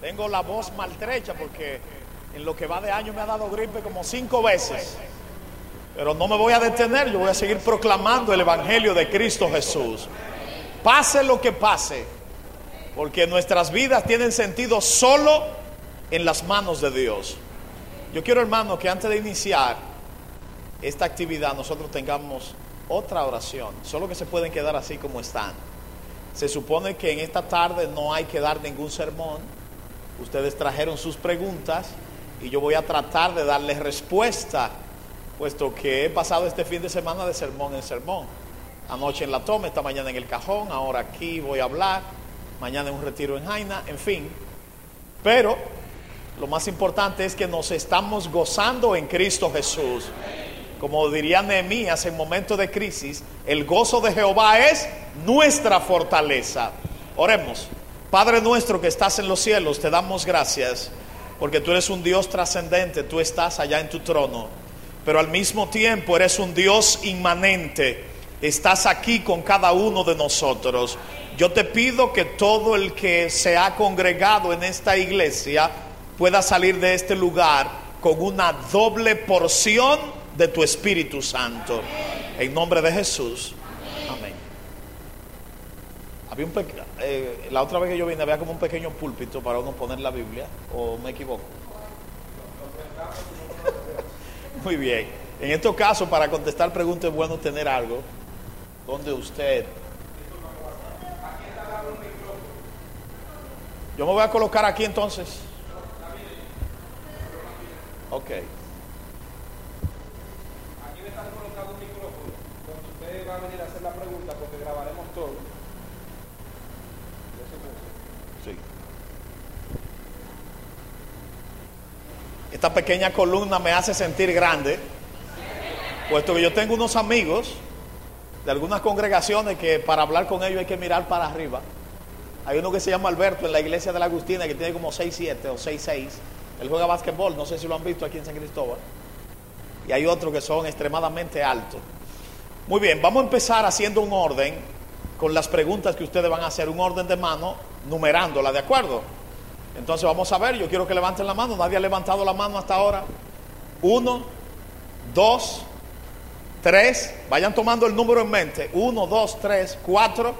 Tengo la voz maltrecha porque en lo que va de año me ha dado gripe como cinco veces. Pero no me voy a detener, yo voy a seguir proclamando el Evangelio de Cristo Jesús. Pase lo que pase, porque nuestras vidas tienen sentido solo en las manos de Dios. Yo quiero, hermano, que antes de iniciar esta actividad nosotros tengamos otra oración. Solo que se pueden quedar así como están. Se supone que en esta tarde no hay que dar ningún sermón. Ustedes trajeron sus preguntas y yo voy a tratar de darles respuesta, puesto que he pasado este fin de semana de sermón en sermón. Anoche en la toma, esta mañana en el cajón, ahora aquí voy a hablar, mañana en un retiro en Jaina, en fin. Pero lo más importante es que nos estamos gozando en Cristo Jesús. Como diría Nehemías en momentos de crisis, el gozo de Jehová es nuestra fortaleza. Oremos. Padre nuestro que estás en los cielos, te damos gracias porque tú eres un Dios trascendente, tú estás allá en tu trono, pero al mismo tiempo eres un Dios inmanente, estás aquí con cada uno de nosotros. Yo te pido que todo el que se ha congregado en esta iglesia pueda salir de este lugar con una doble porción de tu Espíritu Santo. En nombre de Jesús. Amén. Había un eh, la otra vez que yo vine había como un pequeño púlpito para uno poner la Biblia, o me equivoco. Muy bien. En estos casos, para contestar preguntas es bueno tener algo donde usted... Yo me voy a colocar aquí entonces. Ok. Aquí me están colocando un micrófono donde usted va a venir a hacer la pregunta porque grabaremos todo. Sí. Esta pequeña columna me hace sentir grande, puesto que yo tengo unos amigos de algunas congregaciones que para hablar con ellos hay que mirar para arriba. Hay uno que se llama Alberto en la iglesia de la Agustina que tiene como 6'7 o 6'6. Él juega básquetbol, no sé si lo han visto aquí en San Cristóbal. Y hay otros que son extremadamente altos. Muy bien, vamos a empezar haciendo un orden con las preguntas que ustedes van a hacer, un orden de mano, numerándola, ¿de acuerdo? Entonces vamos a ver, yo quiero que levanten la mano, nadie ha levantado la mano hasta ahora. Uno, dos, tres, vayan tomando el número en mente. Uno, dos, tres, cuatro.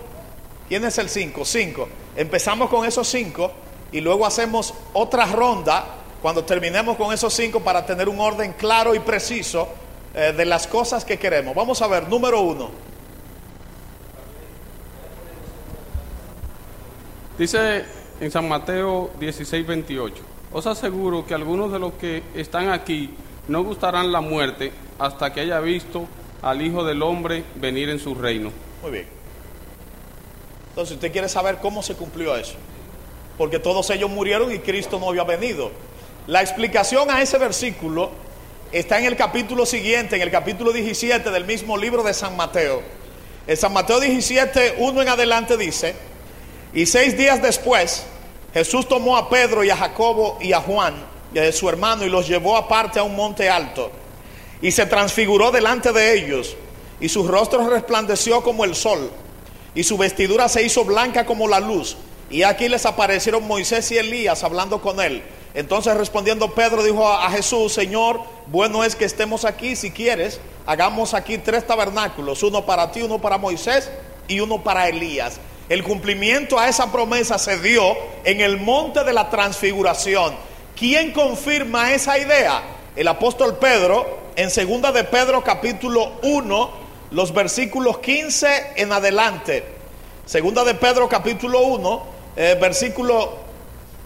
¿Quién es el cinco? Cinco. Empezamos con esos cinco y luego hacemos otra ronda cuando terminemos con esos cinco para tener un orden claro y preciso eh, de las cosas que queremos. Vamos a ver, número uno. Dice en San Mateo 16, 28. Os aseguro que algunos de los que están aquí no gustarán la muerte hasta que haya visto al Hijo del Hombre venir en su reino. Muy bien. Entonces, usted quiere saber cómo se cumplió eso. Porque todos ellos murieron y Cristo no había venido. La explicación a ese versículo está en el capítulo siguiente, en el capítulo 17 del mismo libro de San Mateo. En San Mateo 17, uno en adelante dice, y seis días después, Jesús tomó a Pedro y a Jacobo y a Juan y a su hermano y los llevó aparte a un monte alto. Y se transfiguró delante de ellos, y su rostro resplandeció como el sol, y su vestidura se hizo blanca como la luz. Y aquí les aparecieron Moisés y Elías hablando con él. Entonces respondiendo Pedro dijo a Jesús, Señor, bueno es que estemos aquí, si quieres, hagamos aquí tres tabernáculos, uno para ti, uno para Moisés y uno para Elías. El cumplimiento a esa promesa se dio en el monte de la transfiguración. ¿Quién confirma esa idea? El apóstol Pedro, en segunda de Pedro capítulo 1, los versículos 15 en adelante. Segunda de Pedro capítulo 1, eh, versículo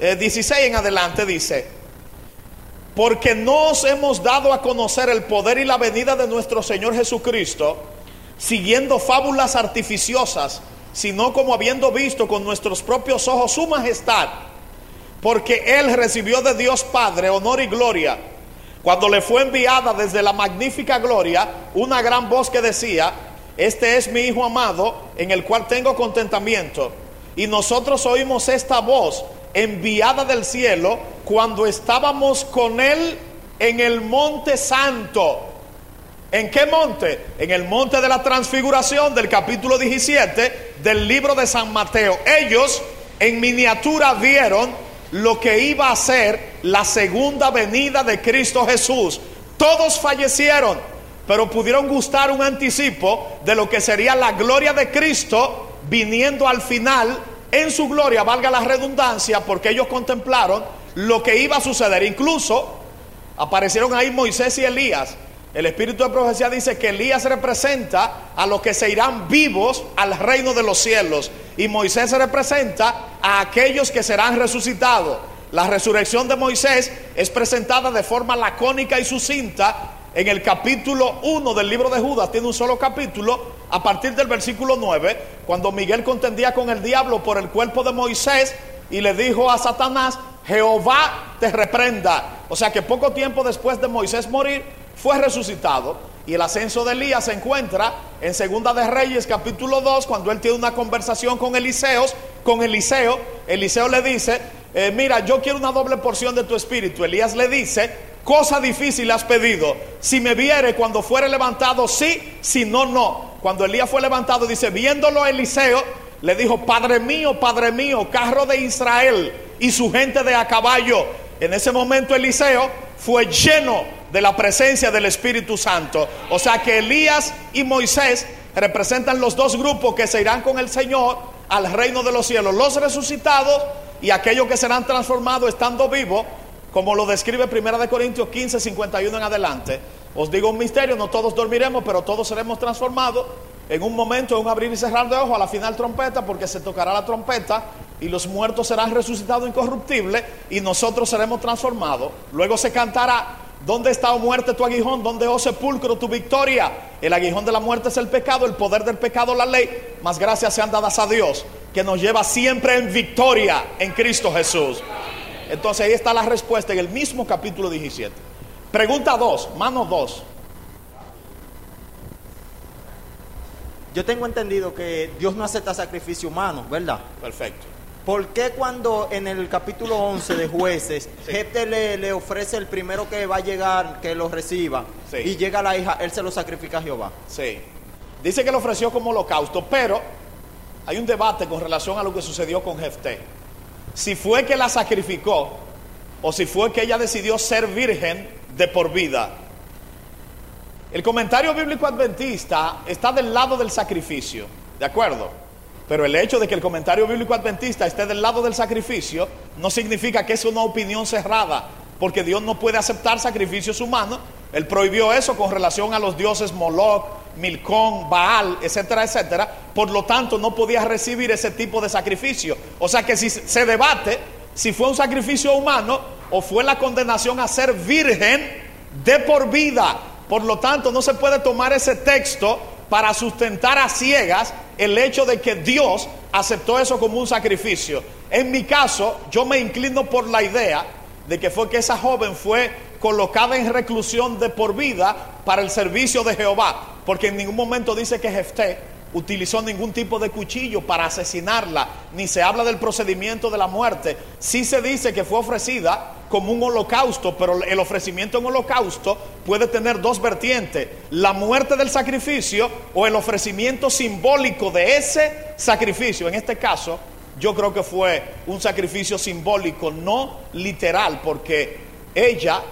eh, 16 en adelante dice, porque no os hemos dado a conocer el poder y la venida de nuestro Señor Jesucristo, siguiendo fábulas artificiosas, sino como habiendo visto con nuestros propios ojos su majestad, porque Él recibió de Dios Padre honor y gloria, cuando le fue enviada desde la magnífica gloria una gran voz que decía, este es mi Hijo amado, en el cual tengo contentamiento. Y nosotros oímos esta voz enviada del cielo cuando estábamos con Él en el monte santo. ¿En qué monte? En el monte de la transfiguración del capítulo 17 del libro de San Mateo. Ellos en miniatura vieron lo que iba a ser la segunda venida de Cristo Jesús. Todos fallecieron, pero pudieron gustar un anticipo de lo que sería la gloria de Cristo viniendo al final en su gloria, valga la redundancia, porque ellos contemplaron lo que iba a suceder. Incluso aparecieron ahí Moisés y Elías. El espíritu de profecía dice que Elías representa a los que se irán vivos al reino de los cielos y Moisés representa a aquellos que serán resucitados. La resurrección de Moisés es presentada de forma lacónica y sucinta en el capítulo 1 del libro de Judas, tiene un solo capítulo, a partir del versículo 9, cuando Miguel contendía con el diablo por el cuerpo de Moisés y le dijo a Satanás, Jehová te reprenda. O sea que poco tiempo después de Moisés morir, fue resucitado y el ascenso de Elías se encuentra en Segunda de Reyes capítulo 2 cuando él tiene una conversación con Eliseos, con Eliseo, Eliseo le dice, eh, mira, yo quiero una doble porción de tu espíritu. Elías le dice, cosa difícil has pedido, si me viere cuando fuere levantado, sí, si no, no. Cuando Elías fue levantado, dice, viéndolo Eliseo, le dijo, Padre mío, Padre mío, carro de Israel y su gente de a caballo. En ese momento Eliseo fue lleno de la presencia del Espíritu Santo. O sea que Elías y Moisés representan los dos grupos que se irán con el Señor al reino de los cielos, los resucitados y aquellos que serán transformados estando vivos, como lo describe Primera de Corintios 15, 51 en adelante. Os digo un misterio, no todos dormiremos, pero todos seremos transformados en un momento, en un abrir y cerrar de ojos, a la final trompeta, porque se tocará la trompeta y los muertos serán resucitados incorruptibles y nosotros seremos transformados. Luego se cantará, ¿dónde está, o oh muerte, tu aguijón? ¿Dónde, oh sepulcro, tu victoria? El aguijón de la muerte es el pecado, el poder del pecado la ley. Más gracias sean dadas a Dios, que nos lleva siempre en victoria en Cristo Jesús. Entonces ahí está la respuesta en el mismo capítulo 17. Pregunta 2, mano 2. Yo tengo entendido que Dios no acepta sacrificio humano, ¿verdad? Perfecto. ¿Por qué cuando en el capítulo 11 de jueces, Jefte le, le, ofrece el primero que va a llegar, que lo reciba, Sí. y llega la hija, él se lo sacrifica a Jehová? Sí. Dice que lo ofreció como holocausto, pero hay un debate con relación a lo que sucedió con Jefté. Si fue que la sacrificó o si fue que ella decidió ser virgen de por vida. El comentario bíblico adventista está del lado del sacrificio, ¿de acuerdo? Pero el hecho de que el comentario bíblico adventista esté del lado del sacrificio no significa que es una opinión cerrada, porque Dios no puede aceptar sacrificios humanos. Él prohibió eso con relación a los dioses Moloch, Milcón, Baal, etcétera, etcétera. Por lo tanto, no podía recibir ese tipo de sacrificio. O sea que si se debate si fue un sacrificio humano o fue la condenación a ser virgen de por vida. Por lo tanto, no se puede tomar ese texto para sustentar a ciegas el hecho de que Dios aceptó eso como un sacrificio. En mi caso, yo me inclino por la idea de que fue que esa joven fue colocada en reclusión de por vida para el servicio de Jehová, porque en ningún momento dice que Jefté utilizó ningún tipo de cuchillo para asesinarla, ni se habla del procedimiento de la muerte. Sí se dice que fue ofrecida como un holocausto, pero el ofrecimiento en holocausto puede tener dos vertientes, la muerte del sacrificio o el ofrecimiento simbólico de ese sacrificio. En este caso, yo creo que fue un sacrificio simbólico, no literal, porque ella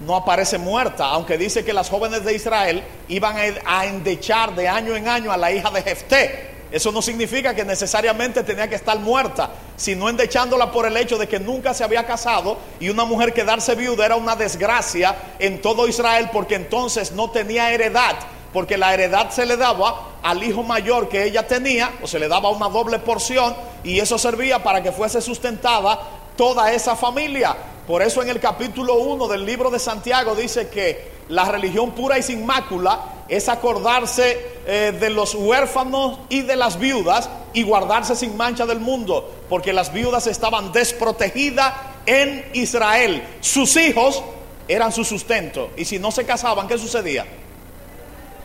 no aparece muerta, aunque dice que las jóvenes de Israel iban a endechar de año en año a la hija de Jefté. Eso no significa que necesariamente tenía que estar muerta, sino endechándola por el hecho de que nunca se había casado y una mujer quedarse viuda era una desgracia en todo Israel porque entonces no tenía heredad, porque la heredad se le daba al hijo mayor que ella tenía, o se le daba una doble porción y eso servía para que fuese sustentada toda esa familia. Por eso en el capítulo 1 del libro de Santiago dice que la religión pura y sin mácula es acordarse eh, de los huérfanos y de las viudas y guardarse sin mancha del mundo, porque las viudas estaban desprotegidas en Israel. Sus hijos eran su sustento y si no se casaban, ¿qué sucedía?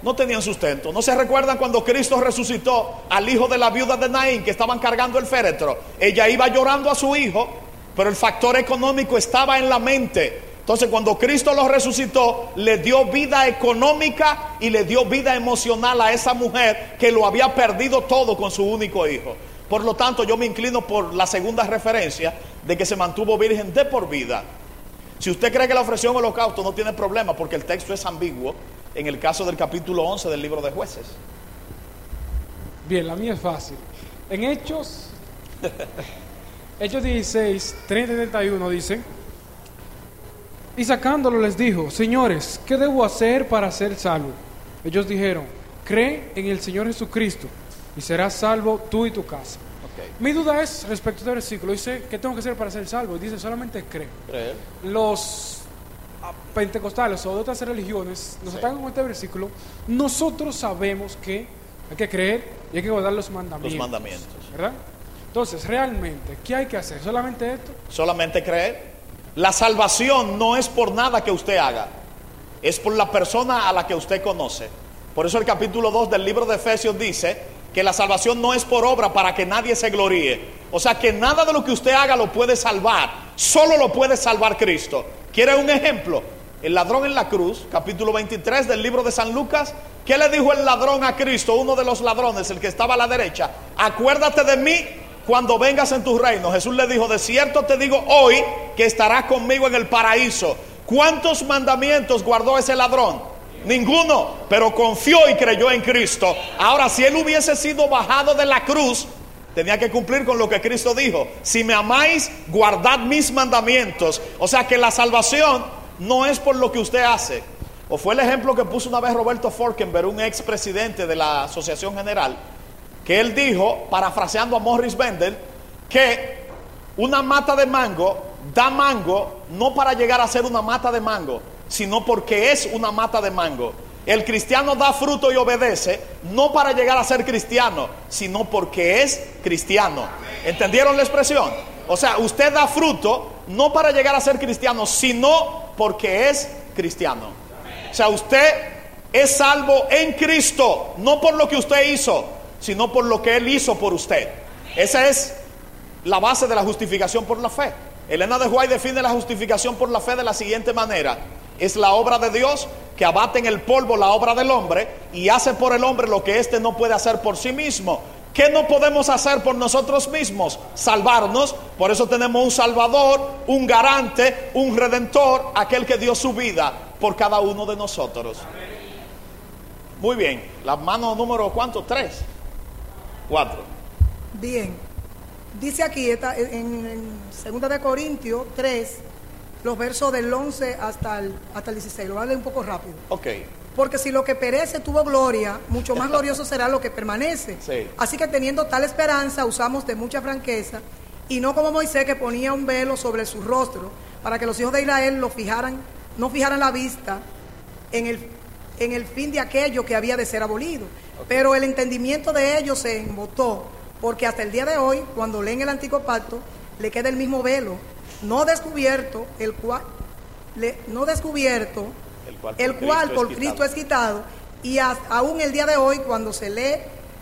No tenían sustento. ¿No se recuerdan cuando Cristo resucitó al hijo de la viuda de Naín que estaban cargando el féretro? Ella iba llorando a su hijo, pero el factor económico estaba en la mente. Entonces cuando Cristo lo resucitó, le dio vida económica y le dio vida emocional a esa mujer que lo había perdido todo con su único hijo. Por lo tanto, yo me inclino por la segunda referencia de que se mantuvo virgen de por vida. Si usted cree que la ofreció en holocausto, no tiene problema porque el texto es ambiguo en el caso del capítulo 11 del libro de jueces. Bien, la mía es fácil. En Hechos, Hechos 16, 30 y 31 dice, y sacándolo les dijo, señores, ¿qué debo hacer para ser salvo? Ellos dijeron, cree en el Señor Jesucristo y serás salvo tú y tu casa. Ok. Mi duda es respecto a este versículo, dice, ¿qué tengo que hacer para ser salvo? Y dice, solamente cree. Creer. Los ah, pentecostales o de otras religiones nos Sí. atacan con este versículo. Nosotros sabemos que hay que creer y hay que guardar los mandamientos. Los mandamientos. ¿Verdad? Entonces, realmente, ¿qué hay que hacer? ¿Solamente esto? Solamente creer. La salvación no es por nada que usted haga, es por la persona a la que usted conoce. Por eso el capítulo 2 del libro de Efesios dice que la salvación no es por obra para que nadie se gloríe. O sea que nada de lo que usted haga lo puede salvar, solo lo puede salvar Cristo. ¿Quiere un ejemplo? El ladrón en la cruz, capítulo 23 del libro de San Lucas, ¿qué le dijo el ladrón a Cristo, uno de los ladrones, el que estaba a la derecha? Acuérdate de mí cuando vengas en tu reino. Jesús le dijo, de cierto te digo hoy que estarás conmigo en el paraíso. ¿Cuántos mandamientos guardó ese ladrón? Ninguno, pero confió y creyó en Cristo. Ahora, si él hubiese sido bajado de la cruz, tenía que cumplir con lo que Cristo dijo. Si me amáis, guardad mis mandamientos. O sea que la salvación no es por lo que usted hace. O fue el ejemplo que puso una vez Roberto Forkenberg, un expresidente de la Asociación General, que él dijo, parafraseando a Morris Bendel, que una mata de mango da mango no para llegar a ser una mata de mango, sino porque es una mata de mango. El cristiano da fruto y obedece no para llegar a ser cristiano, sino porque es cristiano. ¿Entendieron la expresión? O sea, usted da fruto no para llegar a ser cristiano, sino porque es cristiano. O sea, usted es salvo en Cristo, no por lo que usted hizo, sino por lo que Él hizo por usted. Esa es la base de la justificación por la fe. Elena de White define la justificación por la fe de la siguiente manera. Es la obra de Dios que abate en el polvo la obra del hombre y hace por el hombre lo que éste no puede hacer por sí mismo. ¿Qué no podemos hacer por nosotros mismos? Salvarnos. Por eso tenemos un Salvador, un garante, un redentor, aquel que dio su vida por cada uno de nosotros. Muy bien. La mano número cuánto? Tres. Cuatro. Bien. Dice aquí está en, en 2 de Corintios 3, los versos del 11 hasta el, hasta el 16. Lo voy a leer un poco rápido. Ok. Porque si lo que perece tuvo gloria, mucho más glorioso será lo que permanece. Sí. Así que teniendo tal esperanza, usamos de mucha franqueza, y no como Moisés que ponía un velo sobre su rostro, para que los hijos de Israel lo fijaran, no fijaran la vista en el, en el fin de aquello que había de ser abolido. Pero el entendimiento de ellos se embotó, porque hasta el día de hoy, cuando leen el antiguo pacto, le queda el mismo velo, no descubierto, el cual, le- no descubierto, El cual por el Cristo cual es por quitado. Cristo es quitado, y a- aún el día de hoy, cuando se lee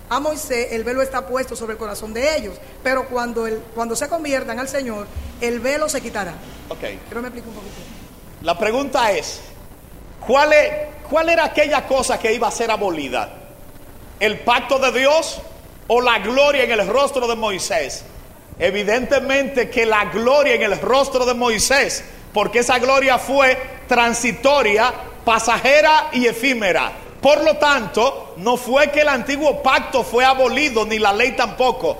a Moisés, el velo está puesto sobre el corazón de ellos, pero cuando, el, cuando se conviertan al Señor, el velo se quitará. Ok. Me explique un poquito. La pregunta es, ¿cuál, es, ¿cuál era aquella cosa que iba a ser abolida? ¿El pacto de Dios o la gloria en el rostro de Moisés? Evidentemente que la gloria en el rostro de Moisés, porque esa gloria fue transitoria, pasajera y efímera. Por lo tanto, no fue que el antiguo pacto fue abolido, ni la ley tampoco.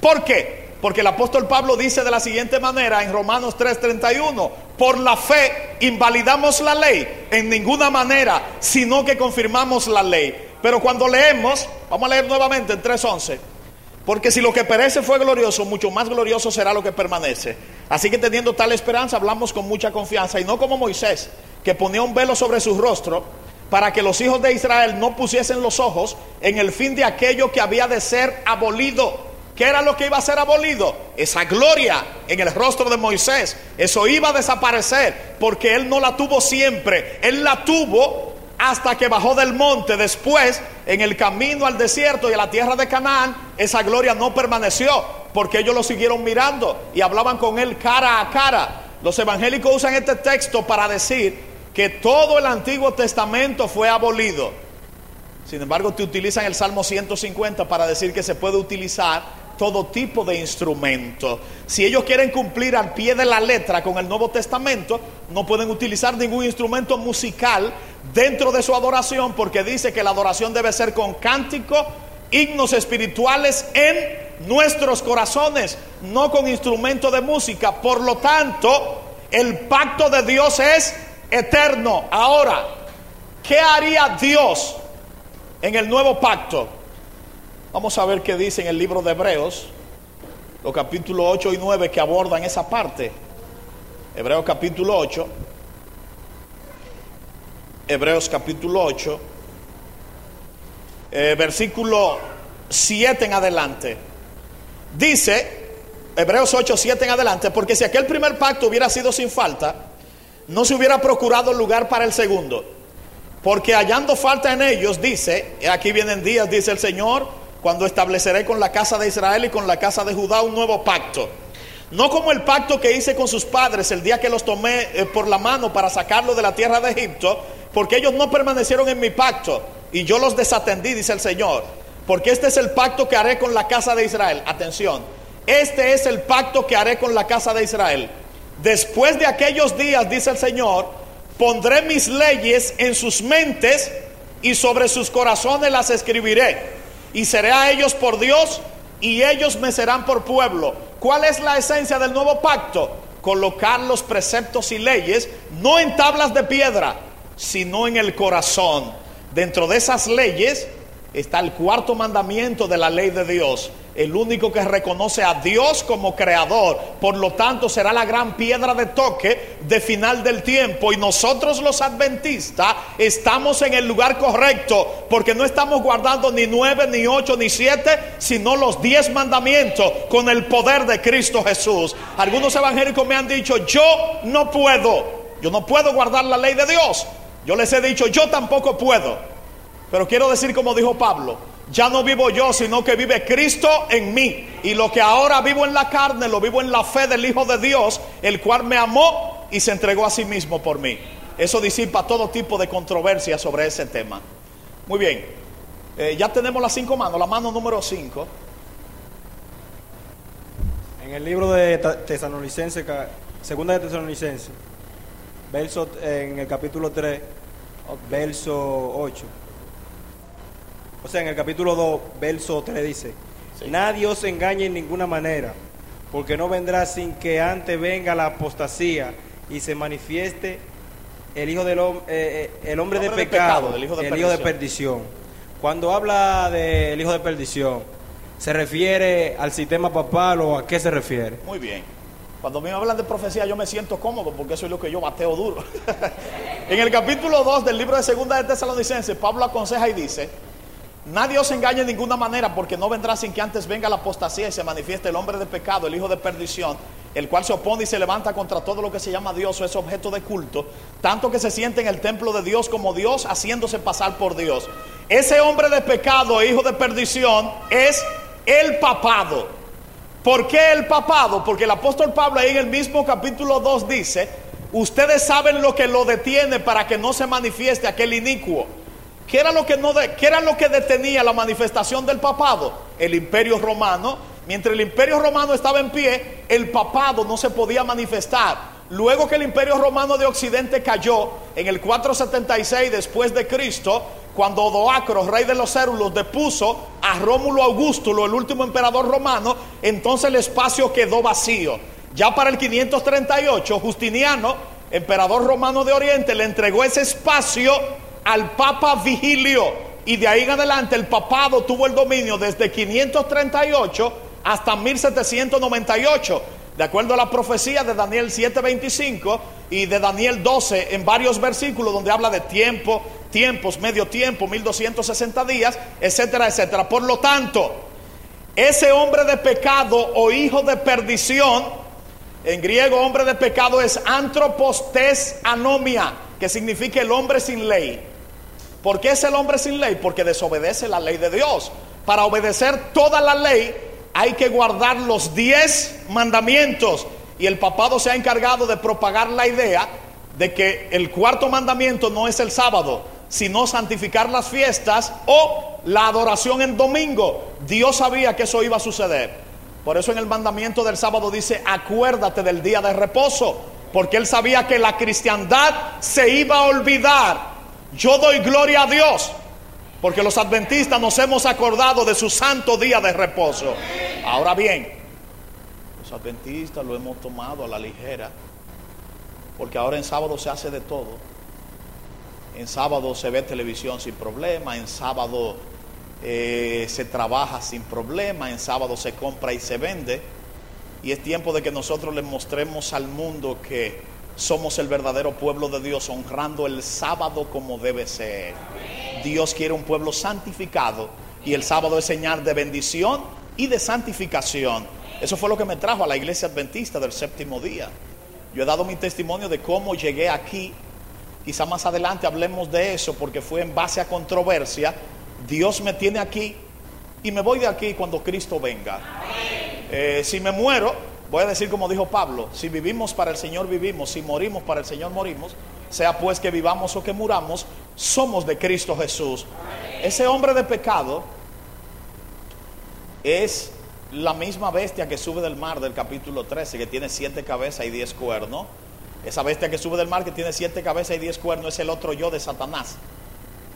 ¿Por qué? Porque el apóstol Pablo dice de la siguiente manera en Romanos 3:31, por la fe invalidamos la ley en ninguna manera, sino que confirmamos la ley. Pero cuando leemos, vamos a leer nuevamente en 3:11, porque si lo que perece fue glorioso, mucho más glorioso será lo que permanece. Así que teniendo tal esperanza, hablamos con mucha confianza y no como Moisés, que ponía un velo sobre su rostro para que los hijos de Israel no pusiesen los ojos en el fin de aquello que había de ser abolido. ¿Qué era lo que iba a ser abolido? Esa gloria en el rostro de Moisés. Eso iba a desaparecer porque él no la tuvo siempre. Él la tuvo hasta que bajó del monte. Después, en el camino al desierto y a la tierra de Canaán, esa gloria no permaneció porque ellos lo siguieron mirando y hablaban con él cara a cara. Los evangélicos usan este texto para decir que todo el Antiguo Testamento fue abolido. Sin embargo, te utilizan el Salmo 150 para decir que se puede utilizar todo tipo de instrumento. Si ellos quieren cumplir al pie de la letra con el Nuevo Testamento, no pueden utilizar ningún instrumento musical dentro de su adoración porque dice que la adoración debe ser con cántico, himnos espirituales en nuestros corazones, no con instrumento de música. Por lo tanto, el pacto de Dios es eterno. Ahora, ¿qué haría Dios en el nuevo pacto? Vamos a ver qué dice en el libro de Hebreos, los capítulos 8 y 9 que abordan esa parte. Hebreos capítulo 8. Hebreos capítulo 8. eh, versículo 7 en adelante. Dice, Hebreos 8, 7 en adelante, porque si aquel primer pacto hubiera sido sin falta, no se hubiera procurado lugar para el segundo. Porque hallando falta en ellos, dice, "He aquí vienen días, dice el Señor, cuando estableceré con la casa de Israel y con la casa de Judá un nuevo pacto. No como el pacto que hice con sus padres el día que los tomé eh, por la mano para sacarlos de la tierra de Egipto, porque ellos no permanecieron en mi pacto y yo los desatendí, dice el Señor. Porque este es el pacto que haré con la casa de Israel. Atención, este es el pacto que haré con la casa de Israel. Después de aquellos días, dice el Señor, pondré mis leyes en sus mentes y sobre sus corazones las escribiré. Y seré a ellos por Dios y ellos me serán por pueblo. ¿Cuál es la esencia del nuevo pacto? Colocar los preceptos y leyes no en tablas de piedra, sino en el corazón. Dentro de esas leyes está el cuarto mandamiento de la ley de Dios. El único que reconoce a Dios como creador. Por lo tanto, será la gran piedra de toque de final del tiempo. Y nosotros los adventistas estamos en el lugar correcto. Porque no estamos guardando ni nueve, ni ocho, ni siete, sino los diez mandamientos con el poder de Cristo Jesús. Algunos evangélicos me han dicho, yo no puedo. Yo no puedo guardar la ley de Dios. Yo les he dicho, yo tampoco puedo. Pero quiero decir como dijo Pablo, ya no vivo yo, sino que vive Cristo en mí. Y lo que ahora vivo en la carne, lo vivo en la fe del Hijo de Dios, el cual me amó y se entregó a sí mismo por mí. Eso disipa todo tipo de controversia sobre ese tema. Muy bien, Eh, ya tenemos las cinco manos, la mano número cinco. En el libro de Tesalonicense, segunda de Tesalonicense, verso, en el capítulo 3, verso 8. O sea, en el capítulo 2, verso 3 dice, Sí. nadie os engañe en ninguna manera, porque no vendrá sin que antes venga la apostasía y se manifieste el hijo del eh, eh, el hombre, El de, hombre de pecado, pecado, el hijo de el hijo de perdición. perdición. Cuando habla del hijo de perdición, ¿se refiere al sistema papal o a qué se refiere? Muy bien. Cuando me hablan de profecía yo me siento cómodo porque eso es lo que yo bateo duro. en el capítulo 2 del libro de Segunda de Tesalonicenses, Pablo aconseja y dice, nadie os engañe de ninguna manera porque no vendrá sin que antes venga la apostasía y se manifieste el hombre de pecado, el hijo de perdición, el cual se opone y se levanta contra todo lo que se llama Dios o es objeto de culto, tanto que se siente en el templo de Dios como Dios haciéndose pasar por Dios. Ese hombre de pecado, hijo de perdición, es el papado. ¿Por qué el papado? Porque el apóstol Pablo ahí en el mismo capítulo 2 dice, ustedes saben lo que lo detiene para que no se manifieste aquel inicuo. ¿Qué era lo que, no qué era lo que detenía la manifestación del papado? El imperio romano. Mientras el imperio romano estaba en pie, el papado no se podía manifestar. Luego que el imperio romano de Occidente cayó en el 476 después de Cristo, cuando Odoacro, rey de los Cérulos, depuso a Rómulo Augustulo, el último emperador romano, entonces el espacio quedó vacío. Ya para el 538, Justiniano, emperador romano de Oriente, le entregó ese espacio al Papa Vigilio. Y de ahí en adelante el papado tuvo el dominio desde 538 hasta 1798. De acuerdo a la profecía de Daniel 7:25 y de Daniel 12 en varios versículos donde habla de tiempo, tiempos, medio tiempo, 1260 días, etcétera, etcétera. Por lo tanto, ese hombre de pecado o hijo de perdición, en griego hombre de pecado es antropostes anomia, que significa el hombre sin ley. ¿Por qué es el hombre sin ley? Porque desobedece la ley de Dios. Para obedecer toda la ley hay que guardar los diez mandamientos. Y el papado se ha encargado de propagar la idea de que el cuarto mandamiento no es el sábado, sino santificar las fiestas o la adoración en domingo. Dios sabía que eso iba a suceder. Por eso en el mandamiento del sábado dice, acuérdate del día de reposo, porque él sabía que la cristiandad se iba a olvidar. Yo doy gloria a Dios, porque los adventistas nos hemos acordado de su santo día de reposo. Ahora bien, los adventistas lo hemos tomado a la ligera, porque ahora en sábado se hace de todo. En sábado se ve televisión sin problema, en sábado eh, se trabaja sin problema, en sábado se compra y se vende. Y es tiempo de que nosotros le mostremos al mundo que somos el verdadero pueblo de Dios, honrando el sábado como debe ser. Dios quiere un pueblo santificado y el sábado es señal de bendición y de santificación. Eso fue lo que me trajo a la iglesia adventista del séptimo día. Yo he dado mi testimonio de cómo llegué aquí. Quizá más adelante hablemos de eso porque fue en base a controversia Dios me tiene aquí y me voy de aquí cuando Cristo venga. Eh, si me muero, voy a decir como dijo Pablo, si vivimos para el Señor vivimos, si morimos para el Señor morimos, sea pues que vivamos o que muramos, somos de Cristo Jesús. Ese hombre de pecado es la misma bestia que sube del mar del capítulo 13, que tiene siete cabezas y diez cuernos. Esa bestia que sube del mar que tiene siete cabezas y diez cuernos es el otro yo de Satanás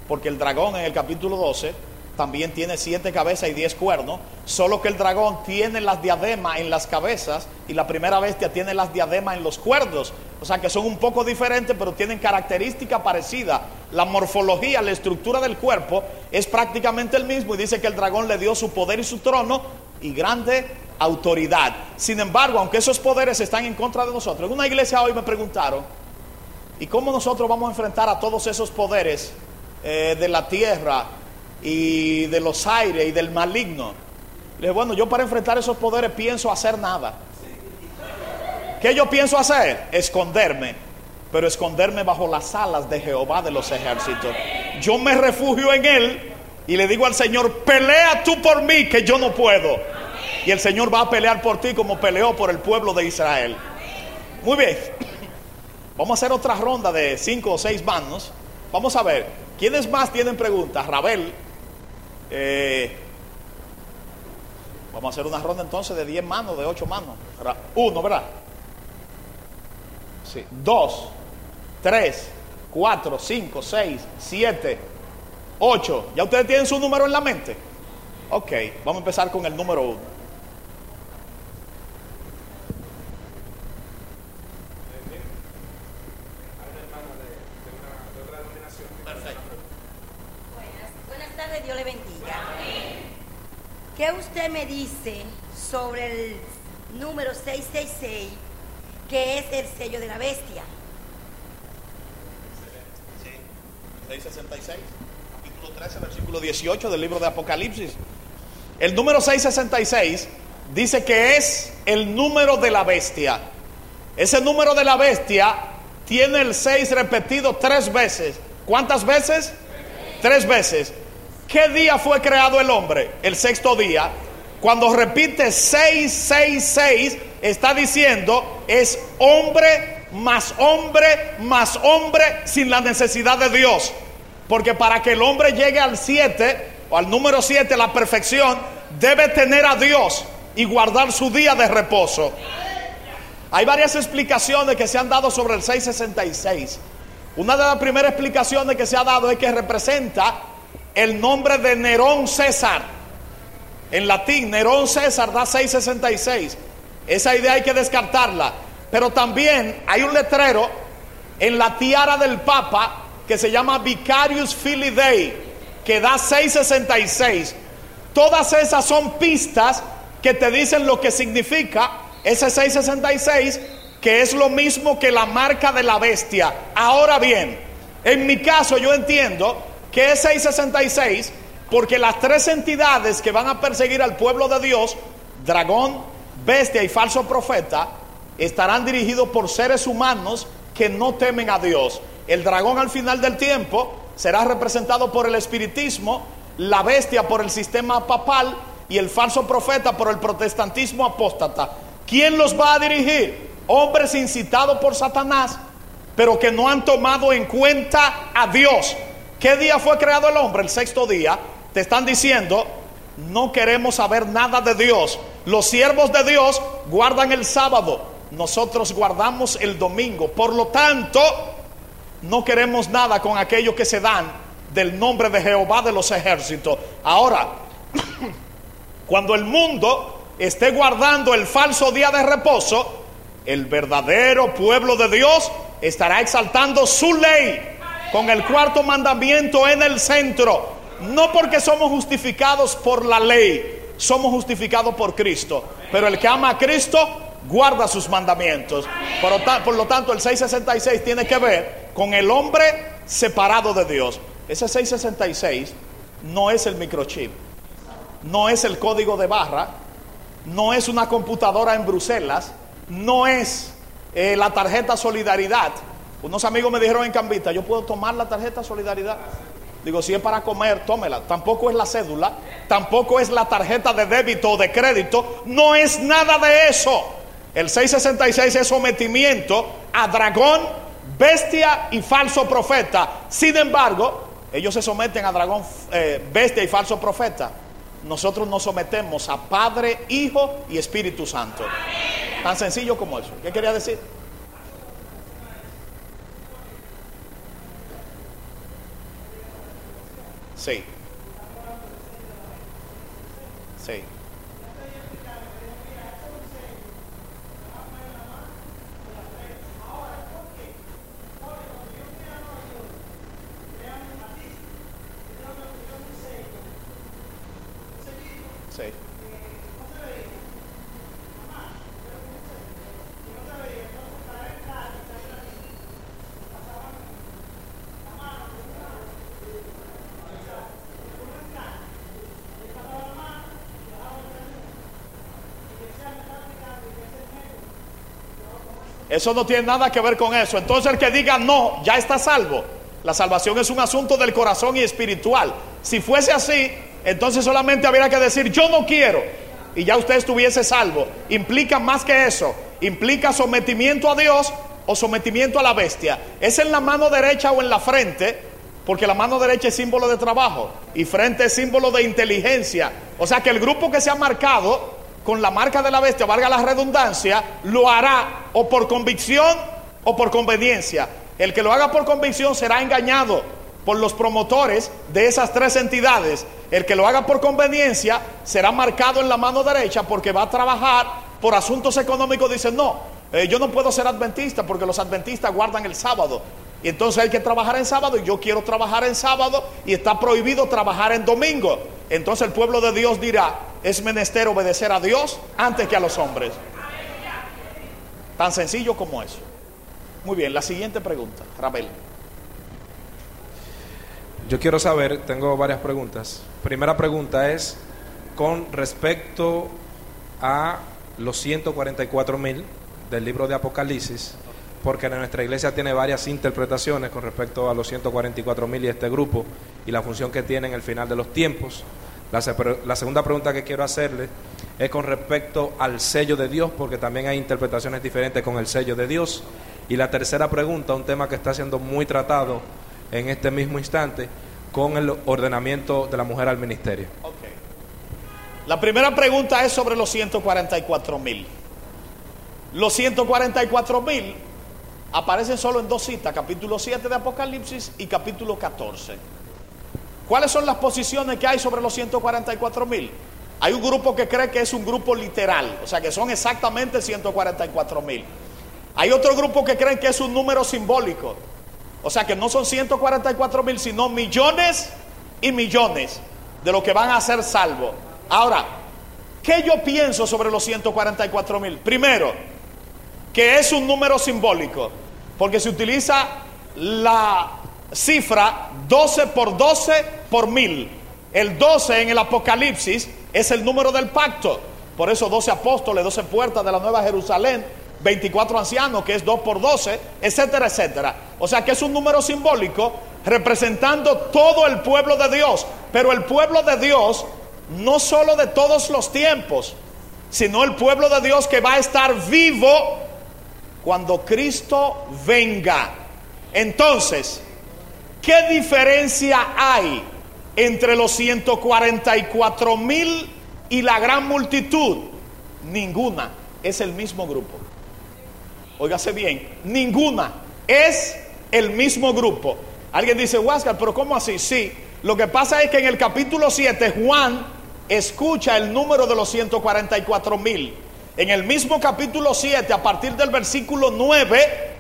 porque el dragón en el capítulo 12 también tiene siete cabezas y diez cuernos, solo que el dragón tiene las diademas en las cabezas y la primera bestia tiene las diademas en los cuernos. O sea que son un poco diferentes, pero tienen característica parecida. La morfología, la estructura del cuerpo es prácticamente el mismo y dice que el dragón le dio su poder y su trono y grande autoridad. Sin embargo, aunque esos poderes están en contra de nosotros, en una iglesia hoy me preguntaron, ¿y cómo nosotros vamos a enfrentar a todos esos poderes? Eh, de la tierra y de los aires y del maligno. Le dije, bueno, yo para enfrentar esos poderes pienso hacer nada. ¿Qué yo pienso hacer? Esconderme. Pero esconderme bajo las alas de Jehová de los ejércitos. Yo me refugio en Él y le digo al Señor, pelea tú por mí que yo no puedo. Y el Señor va a pelear por ti como peleó por el pueblo de Israel. Muy bien. Vamos a hacer otra ronda de cinco o seis manos. Vamos a ver. ¿Quiénes más tienen preguntas? Rabel. Eh, vamos a hacer una ronda entonces de 10 manos, de 8 manos. Uno, ¿verdad? Sí. Dos, tres, cuatro, cinco, seis, siete, ocho. ¿Ya ustedes tienen su número en la mente? Ok, vamos a empezar con el número uno. ¿Qué usted me dice sobre el número 666, que es el sello de la bestia? Sí, 666, capítulo 13, versículo 18 del libro de Apocalipsis. El número 666 dice que es el número de la bestia. Ese número de la bestia tiene el 6 repetido tres veces. ¿Cuántas veces? Tres veces. ¿Qué día fue creado el hombre? El sexto día. Cuando repite 666, está diciendo es hombre más hombre más hombre sin la necesidad de Dios. Porque para que el hombre llegue al 7 o al número 7, la perfección, debe tener a Dios y guardar su día de reposo. Hay varias explicaciones que se han dado sobre el 666. Una de las primeras explicaciones que se ha dado es que representa el nombre de Nerón César. En latín, Nerón César da 666. Esa idea hay que descartarla. Pero también hay un letrero en la tiara del Papa que se llama Vicarius Filii Dei, que da 666. Todas esas son pistas que te dicen lo que significa ese 666, que es lo mismo que la marca de la bestia. Ahora bien, en mi caso yo entiendo ¿Qué es 666? Porque las tres entidades que van a perseguir al pueblo de Dios, dragón, bestia y falso profeta, estarán dirigidos por seres humanos que no temen a Dios. El dragón al final del tiempo será representado por el espiritismo, la bestia por el sistema papal y el falso profeta por el protestantismo apóstata. ¿Quién los va a dirigir? Hombres incitados por Satanás, pero que no han tomado en cuenta a Dios. ¿Qué día fue creado el hombre? El sexto día. Te están diciendo, no queremos saber nada de Dios. Los siervos de Dios guardan el sábado, nosotros guardamos el domingo. Por lo tanto, no queremos nada con aquellos que se dan del nombre de Jehová de los ejércitos. Ahora, cuando el mundo esté guardando el falso día de reposo, el verdadero pueblo de Dios estará exaltando su ley con el cuarto mandamiento en el centro. No porque somos justificados por la ley, somos justificados por Cristo. Pero el que ama a Cristo guarda sus mandamientos. Por lo, tanto, el 666 tiene que ver con el hombre separado de Dios. Ese 666 no es el microchip, no es el código de barra, no es una computadora en Bruselas, no es eh, la tarjeta Solidaridad. Unos amigos me dijeron en Cambita, yo puedo tomar la tarjeta Solidaridad. Digo, si es para comer, tómela. Tampoco es la cédula, tampoco es la tarjeta de débito o de crédito, no es nada de eso. El 666 es sometimiento a dragón, bestia y falso profeta. Sin embargo, ellos se someten a dragón, eh, bestia y falso profeta. Nosotros nos sometemos a Padre, Hijo y Espíritu Santo. Tan sencillo como eso. ¿Qué quería decir? Sí. Sí. Sí. Eso no tiene nada que ver con eso. Entonces el que diga no, ya está salvo. La salvación es un asunto del corazón y espiritual. Si fuese así, entonces solamente habría que decir yo no quiero y ya usted estuviese salvo. Implica más que eso. Implica sometimiento a Dios o sometimiento a la bestia. ¿Es en la mano derecha o en la frente? Porque la mano derecha es símbolo de trabajo y frente es símbolo de inteligencia. O sea que el grupo que se ha marcado con la marca de la bestia, valga la redundancia, lo hará o por convicción o por conveniencia. El que lo haga por convicción será engañado por los promotores de esas tres entidades. El que lo haga por conveniencia será marcado en la mano derecha porque va a trabajar por asuntos económicos. Dice, no, eh, yo no puedo ser adventista porque los adventistas guardan el sábado. Y entonces hay que trabajar en sábado y yo quiero trabajar en sábado y está prohibido trabajar en domingo. Entonces el pueblo de Dios dirá, es menester obedecer a Dios antes que a los hombres. Tan sencillo como eso. Muy bien, la siguiente pregunta, Rabel. Yo quiero saber, tengo varias preguntas. Primera pregunta es con respecto a los 144 mil del libro de Apocalipsis, porque nuestra iglesia tiene varias interpretaciones con respecto a los 144 mil y este grupo y la función que tiene en el final de los tiempos. La, se- la segunda pregunta que quiero hacerle es con respecto al sello de Dios, porque también hay interpretaciones diferentes con el sello de Dios. Y la tercera pregunta, un tema que está siendo muy tratado en este mismo instante, con el ordenamiento de la mujer al ministerio. La primera pregunta es sobre los 144 mil. Los 144 mil aparecen solo en dos citas, capítulo 7 de Apocalipsis y capítulo 14. ¿Cuáles son las posiciones que hay sobre los 144 mil? Hay un grupo que cree que es un grupo literal, o sea que son exactamente 144 mil. Hay otro grupo que cree que es un número simbólico, o sea que no son 144 mil, sino millones y millones de lo que van a ser salvos. Ahora, ¿qué yo pienso sobre los 144 mil? Primero, que es un número simbólico, porque se utiliza la cifra 12 por 12 por mil. El 12 en el Apocalipsis es el número del pacto. Por eso 12 apóstoles, 12 puertas de la Nueva Jerusalén, 24 ancianos, que es 2 por 12, etcétera, etcétera. O sea que es un número simbólico representando todo el pueblo de Dios. Pero el pueblo de Dios no solo de todos los tiempos, sino el pueblo de Dios que va a estar vivo cuando Cristo venga. Entonces, ¿qué diferencia hay entre los 144 mil y la gran multitud? ninguna es el mismo grupo. Óigase bien, ninguna es el mismo grupo. Alguien dice, Huáscar, pero ¿cómo así? Sí, lo que pasa es que en el capítulo 7 Juan escucha el número de los 144 mil. En el mismo capítulo 7, a partir del versículo 9,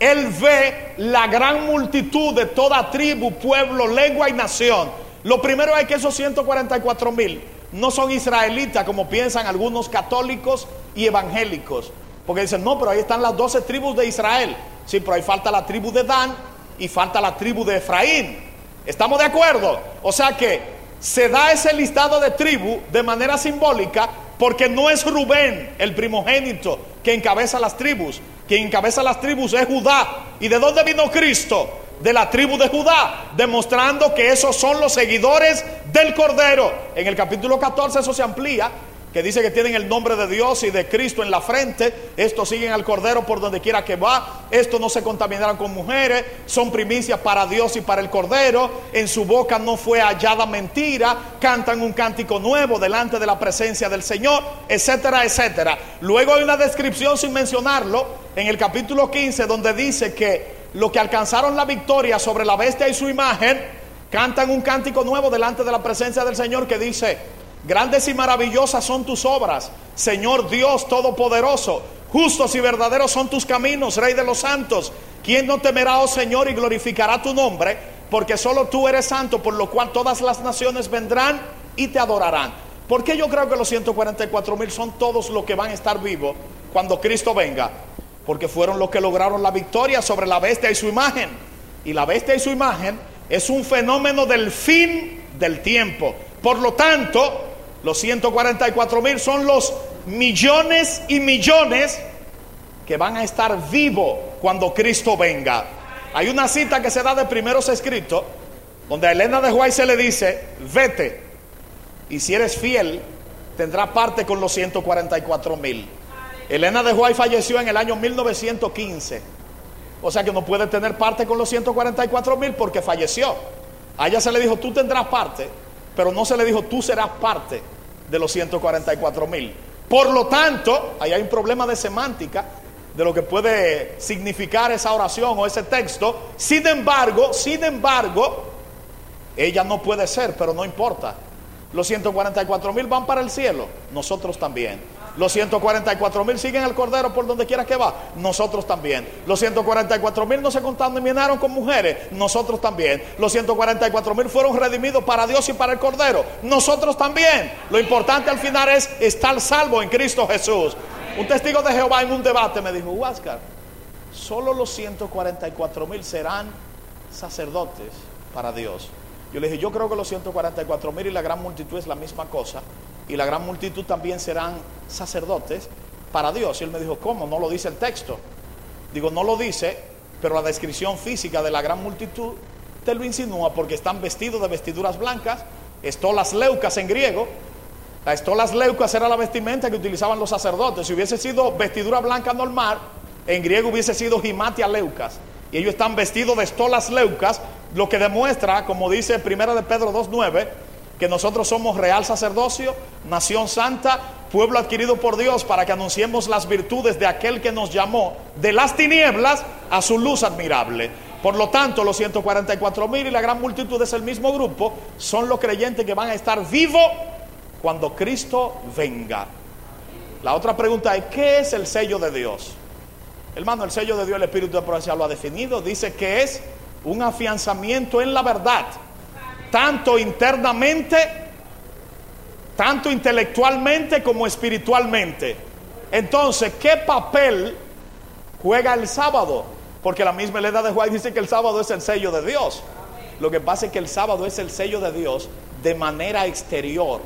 él ve la gran multitud de toda tribu, pueblo, lengua y nación. Lo primero es que esos 144 mil no son israelitas como piensan algunos católicos y evangélicos. Porque dicen, no, pero ahí están las 12 tribus de Israel. Sí, pero ahí falta la tribu de Dan y falta la tribu de Efraín. ¿Estamos de acuerdo? O sea que se da ese listado de tribu de manera simbólica porque no es Rubén el primogénito que encabeza las tribus. Quien encabeza las tribus es Judá. ¿Y de dónde vino Cristo? De la tribu de Judá, demostrando que esos son los seguidores del Cordero. En el capítulo 14 eso se amplía que dice que tienen el nombre de Dios y de Cristo en la frente. Estos siguen al Cordero por donde quiera que va. Estos no se contaminarán con mujeres. Son primicias para Dios y para el Cordero. En su boca no fue hallada mentira. Cantan un cántico nuevo delante de la presencia del Señor, etcétera, etcétera. Luego hay una descripción sin mencionarlo en el capítulo 15 donde dice que los que alcanzaron la victoria sobre la bestia y su imagen cantan un cántico nuevo delante de la presencia del Señor que dice, Grandes y maravillosas son tus obras, Señor Dios Todopoderoso. Justos y verdaderos son tus caminos, Rey de los santos. ¿Quién no temerá, oh Señor, y glorificará tu nombre? Porque solo tú eres santo, por lo cual todas las naciones vendrán y te adorarán. ¿Por qué yo creo que los 144 mil son todos los que van a estar vivos cuando Cristo venga? Porque fueron los que lograron la victoria sobre la bestia y su imagen. Y la bestia y su imagen es un fenómeno del fin del tiempo. Por lo tanto, los 144 mil son los millones y millones que van a estar vivos cuando Cristo venga. Hay una cita que se da de primeros escritos, donde a Elena de Juárez se le dice, vete, y si eres fiel, tendrá parte con los 144 mil. Elena de Juárez falleció en el año 1915, o sea que no puede tener parte con los 144 mil porque falleció. A ella se le dijo, tú tendrás parte, pero no se le dijo, tú serás parte de los 144 mil. Por lo tanto, ahí hay un problema de semántica de lo que puede significar esa oración o ese texto. Sin embargo, sin embargo, ella no puede ser, pero no importa. Los 144 mil van para el cielo, nosotros también. Los 144 mil siguen al Cordero por donde quiera que va. Nosotros también. Los 144 mil no se contaminaron con mujeres. Nosotros también. Los 144 mil fueron redimidos para Dios y para el Cordero. Nosotros también. Lo importante al final es estar salvo en Cristo Jesús. Un testigo de Jehová en un debate me dijo, Huáscar, solo los 144 mil serán sacerdotes para Dios. Yo le dije, yo creo que los 144 mil y la gran multitud es la misma cosa y la gran multitud también serán sacerdotes para Dios. Y él me dijo, ¿cómo? No lo dice el texto. Digo, no lo dice, pero la descripción física de la gran multitud te lo insinúa porque están vestidos de vestiduras blancas, estolas leucas en griego. La estolas leucas era la vestimenta que utilizaban los sacerdotes. Si hubiese sido vestidura blanca normal, en griego hubiese sido gimatia leucas. Y ellos están vestidos de estolas leucas, lo que demuestra, como dice 1 de Pedro 2.9, que nosotros somos real sacerdocio, nación santa, pueblo adquirido por Dios para que anunciemos las virtudes de aquel que nos llamó de las tinieblas a su luz admirable. Por lo tanto, los 144 mil y la gran multitud es el mismo grupo, son los creyentes que van a estar vivos cuando Cristo venga. La otra pregunta es, ¿qué es el sello de Dios? Hermano, el sello de Dios, el Espíritu de Profecía lo ha definido, dice que es un afianzamiento en la verdad tanto internamente, tanto intelectualmente como espiritualmente. Entonces, ¿qué papel juega el sábado? Porque la misma Elena de Juárez dice que el sábado es el sello de Dios. Lo que pasa es que el sábado es el sello de Dios de manera exterior.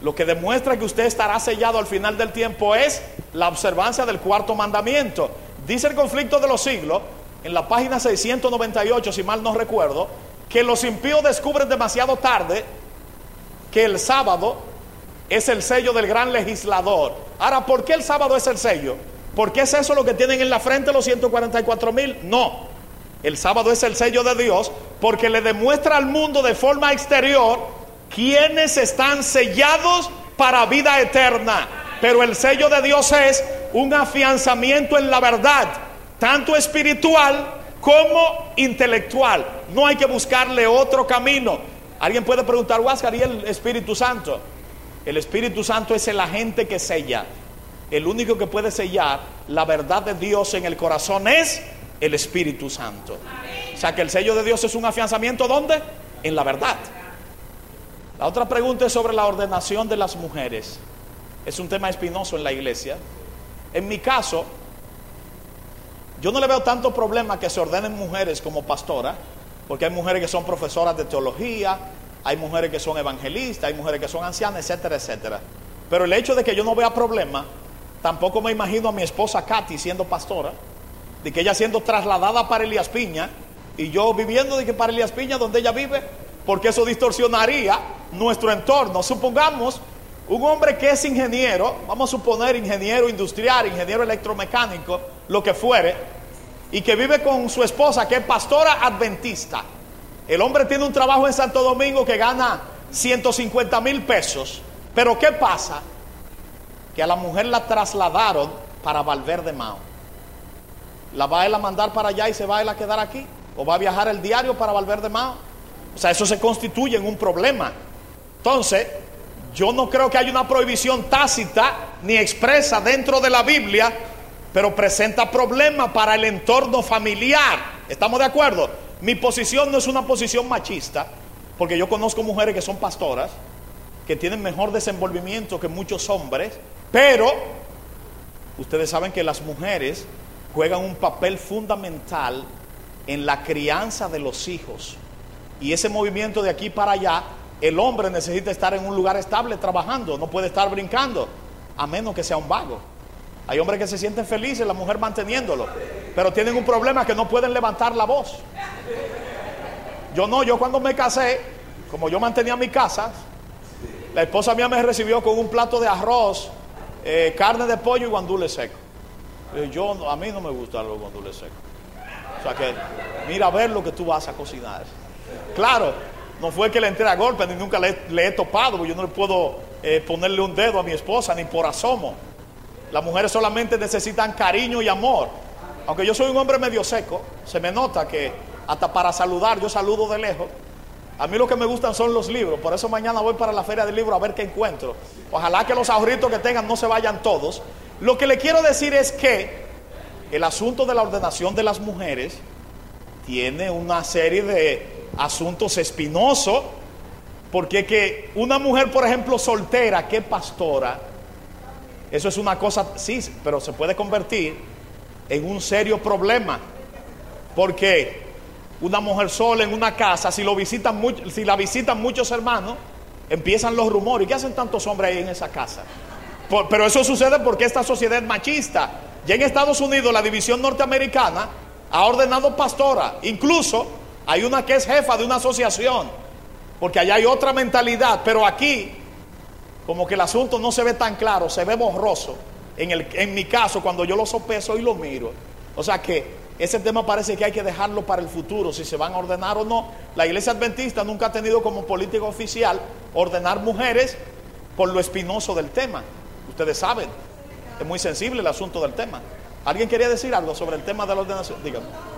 Lo que demuestra que usted estará sellado al final del tiempo es la observancia del cuarto mandamiento. Dice el conflicto de los siglos, en la página 698, si mal no recuerdo, que los impíos descubren demasiado tarde que el sábado es el sello del gran legislador. Ahora, ¿por qué el sábado es el sello? ¿Por qué es eso lo que tienen en la frente los 144 mil? No. El sábado es el sello de Dios porque le demuestra al mundo de forma exterior quienes están sellados para vida eterna. Pero el sello de Dios es un afianzamiento en la verdad, tanto espiritual como intelectual. No hay que buscarle otro camino. Alguien puede preguntar, Huáscar, ¿y el Espíritu Santo? El Espíritu Santo es el agente que sella. El único que puede sellar la verdad de Dios en el corazón es el Espíritu Santo. O sea que el sello de Dios es un afianzamiento ¿dónde? En la verdad. La otra pregunta es sobre la ordenación de las mujeres. Es un tema espinoso en la iglesia. En mi caso, yo no le veo tanto problema que se ordenen mujeres como pastora, porque hay mujeres que son profesoras de teología, hay mujeres que son evangelistas, hay mujeres que son ancianas, etcétera, etcétera. Pero el hecho de que yo no vea problema, tampoco me imagino a mi esposa Katy siendo pastora, de que ella siendo trasladada para Elías Piña y yo viviendo de que para Elías Piña donde ella vive, porque eso distorsionaría nuestro entorno. Supongamos un hombre que es ingeniero, vamos a suponer ingeniero industrial, ingeniero electromecánico, lo que fuere, y que vive con su esposa que es pastora adventista. El hombre tiene un trabajo en Santo Domingo que gana 150 mil pesos, pero ¿qué pasa? Que a la mujer la trasladaron para Valverde Mao. ¿La va a él a mandar para allá y se va él a quedar aquí? ¿O va a viajar el diario para Valverde Mao? O sea, eso se constituye en un problema. Entonces, yo no creo que haya una prohibición tácita ni expresa dentro de la Biblia, pero presenta problemas para el entorno familiar. ¿Estamos de acuerdo? Mi posición no es una posición machista, porque yo conozco mujeres que son pastoras, que tienen mejor desenvolvimiento que muchos hombres, pero ustedes saben que las mujeres juegan un papel fundamental en la crianza de los hijos. Y ese movimiento de aquí para allá, el hombre necesita estar en un lugar estable trabajando, no puede estar brincando, a menos que sea un vago. Hay hombres que se sienten felices, la mujer manteniéndolo, pero tienen un problema que no pueden levantar la voz. Yo no, yo cuando me casé, como yo mantenía mi casa, la esposa mía me recibió con un plato de arroz, eh, carne de pollo y guandule seco. Eh, yo, a mí no me gustan los guandules secos. O sea que, mira a ver lo que tú vas a cocinar. Claro, no fue que le entré a golpe, ni nunca le, he topado, yo no le puedo eh, ponerle un dedo a mi esposa, ni por asomo. Las mujeres solamente necesitan cariño y amor. Aunque yo soy un hombre medio seco, se me nota que hasta para saludar yo saludo de lejos. A mí lo que me gustan son los libros, por eso mañana voy para la feria del libro a ver qué encuentro. Ojalá que los ahorritos que tengan no se vayan todos. Lo que le quiero decir es que el asunto de la ordenación de las mujeres tiene una serie de asuntos espinosos, porque que una mujer, por ejemplo, soltera, que pastora, eso es una cosa, sí, pero se puede convertir en un serio problema, porque una mujer sola en una casa, si, lo visitan si la visitan muchos hermanos, empiezan los rumores. ¿Y qué hacen tantos hombres ahí en esa casa? pero eso sucede porque esta sociedad es machista. Ya en Estados Unidos la división norteamericana ha ordenado pastora. Incluso hay una que es jefa de una asociación. Porque allá hay otra mentalidad. Pero aquí, como que el asunto no se ve tan claro, se ve borroso. En, el, en mi caso, cuando yo lo sopeso y lo miro. O sea que ese tema parece que hay que dejarlo para el futuro, si se van a ordenar o no. La iglesia adventista nunca ha tenido como política oficial ordenar mujeres por lo espinoso del tema. Ustedes saben, es muy sensible el asunto del tema. ¿Alguien quería decir algo sobre el tema de la ordenación? Dígame.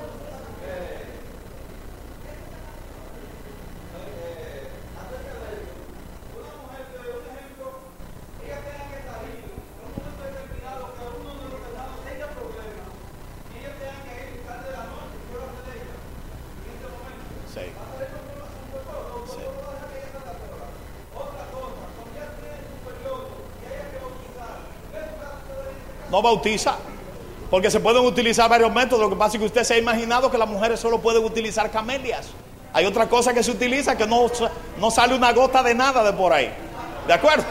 No bautiza. Porque se pueden utilizar varios métodos. Lo que pasa es que usted se ha imaginado que las mujeres solo pueden utilizar camelias. Hay otra cosa que se utiliza que no, no sale una gota de nada de por ahí. ¿De acuerdo?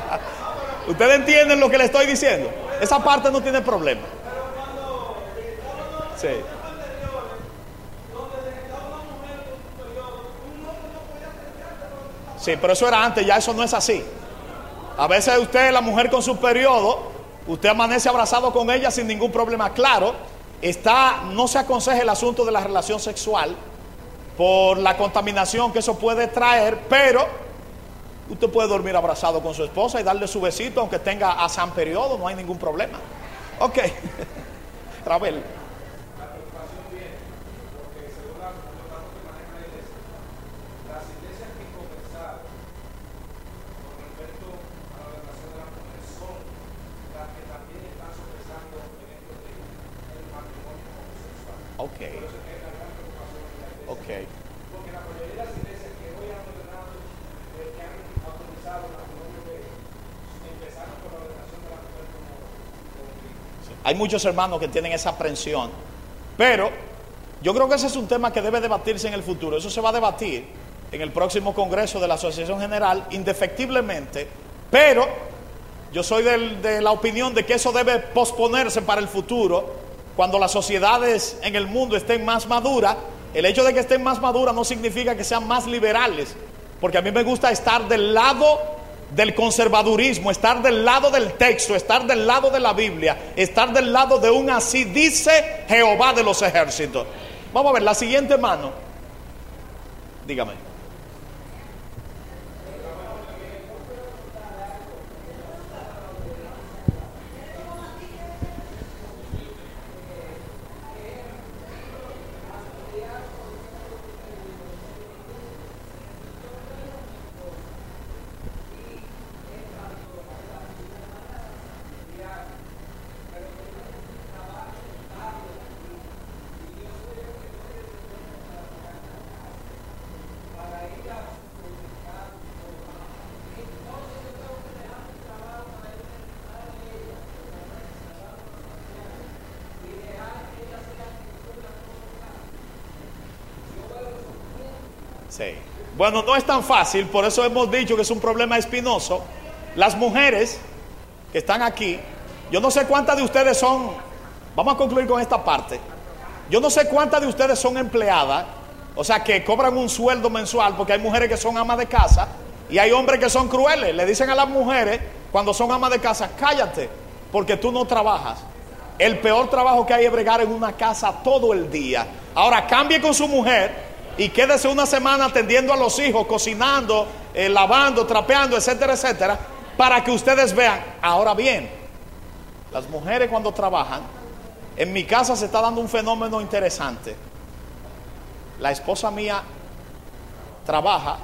¿Ustedes entienden lo que le estoy diciendo? Esa parte no tiene problema. Sí. Sí, pero eso era antes, ya eso no es así. A veces usted, la mujer con su periodo, Usted amanece abrazado con ella sin ningún problema. Claro, está, no se aconseja el asunto de la relación sexual por la contaminación que eso puede traer, pero Usted puede dormir abrazado con su esposa y darle su besito aunque tenga a San periodo, no hay ningún problema. Ok. Ravel. Ok. Ok. Hay muchos hermanos que tienen esa aprensión, pero yo creo que ese es un tema que debe debatirse en el futuro. Eso se va a debatir en el próximo Congreso de la Asociación General, indefectiblemente, pero yo soy de la opinión de que eso debe posponerse para el futuro, cuando las sociedades en el mundo estén más maduras. El hecho de que estén más maduras no significa que sean más liberales, porque a mí me gusta estar del lado del conservadurismo, estar del lado del texto, estar del lado de la Biblia, estar del lado de un así dice Jehová de los ejércitos. Vamos a ver la siguiente mano. Dígame. Sí. Bueno, no es tan fácil, por eso hemos dicho que es un problema espinoso. Las mujeres que están aquí, yo no sé cuántas de ustedes son, vamos a concluir con esta parte, yo no sé cuántas de ustedes son empleadas, o sea, que cobran un sueldo mensual, porque hay mujeres que son amas de casa y hay hombres que son crueles. Le dicen a las mujeres, cuando son amas de casa, cállate, porque tú no trabajas. El peor trabajo que hay es bregar en una casa todo el día. Ahora cambie con su mujer y quédese una semana atendiendo a los hijos, cocinando, eh, lavando, trapeando, etcétera, etcétera, para que ustedes vean. Ahora bien, las mujeres cuando trabajan, en mi casa se está dando un fenómeno interesante. La esposa mía trabaja,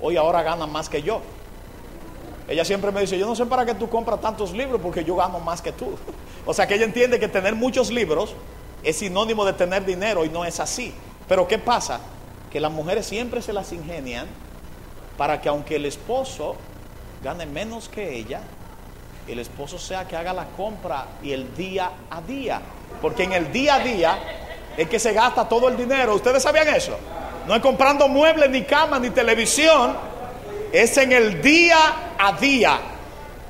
hoy ahora gana más que yo. Ella siempre me dice, yo no sé para qué tú compras tantos libros porque yo gano más que tú. O sea que ella entiende que tener muchos libros es sinónimo de tener dinero y no es así. Pero ¿qué pasa? Que las mujeres siempre se las ingenian para que aunque el esposo gane menos que ella, el esposo sea que haga la compra y el día a día. Porque en el día a día es que se gasta todo el dinero. ¿Ustedes sabían eso? No es comprando muebles, ni cama, ni televisión. Es en el día a día.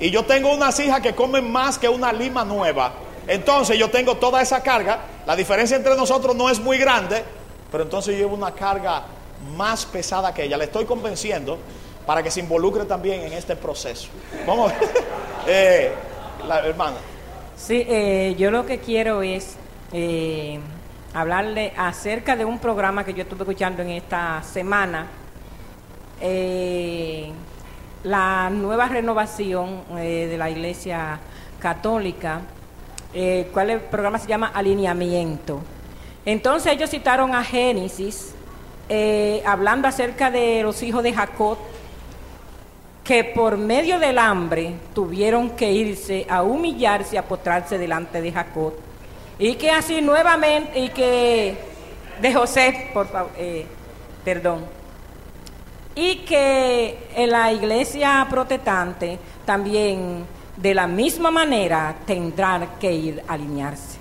Y yo tengo unas hijas que comen más que una lima nueva. Entonces yo tengo toda esa carga. La diferencia entre nosotros no es muy grande. Pero entonces llevo una carga más pesada que ella. Le estoy convenciendo para que se involucre también en este proceso. Vamos. Eh, la hermana. Sí, eh, yo lo que quiero es eh, hablarle acerca de un programa que yo estuve escuchando en esta semana, eh, la nueva renovación eh, de la Iglesia Católica, eh, cuál el programa se llama Alineamiento. Entonces ellos citaron a Génesis, eh, hablando acerca de los hijos de Jacob, que por medio del hambre tuvieron que irse a humillarse, a postrarse delante de Jacob. Y que así nuevamente, y que de José, por favor, eh, perdón. Y que en la iglesia protestante también de la misma manera tendrán que ir a alinearse.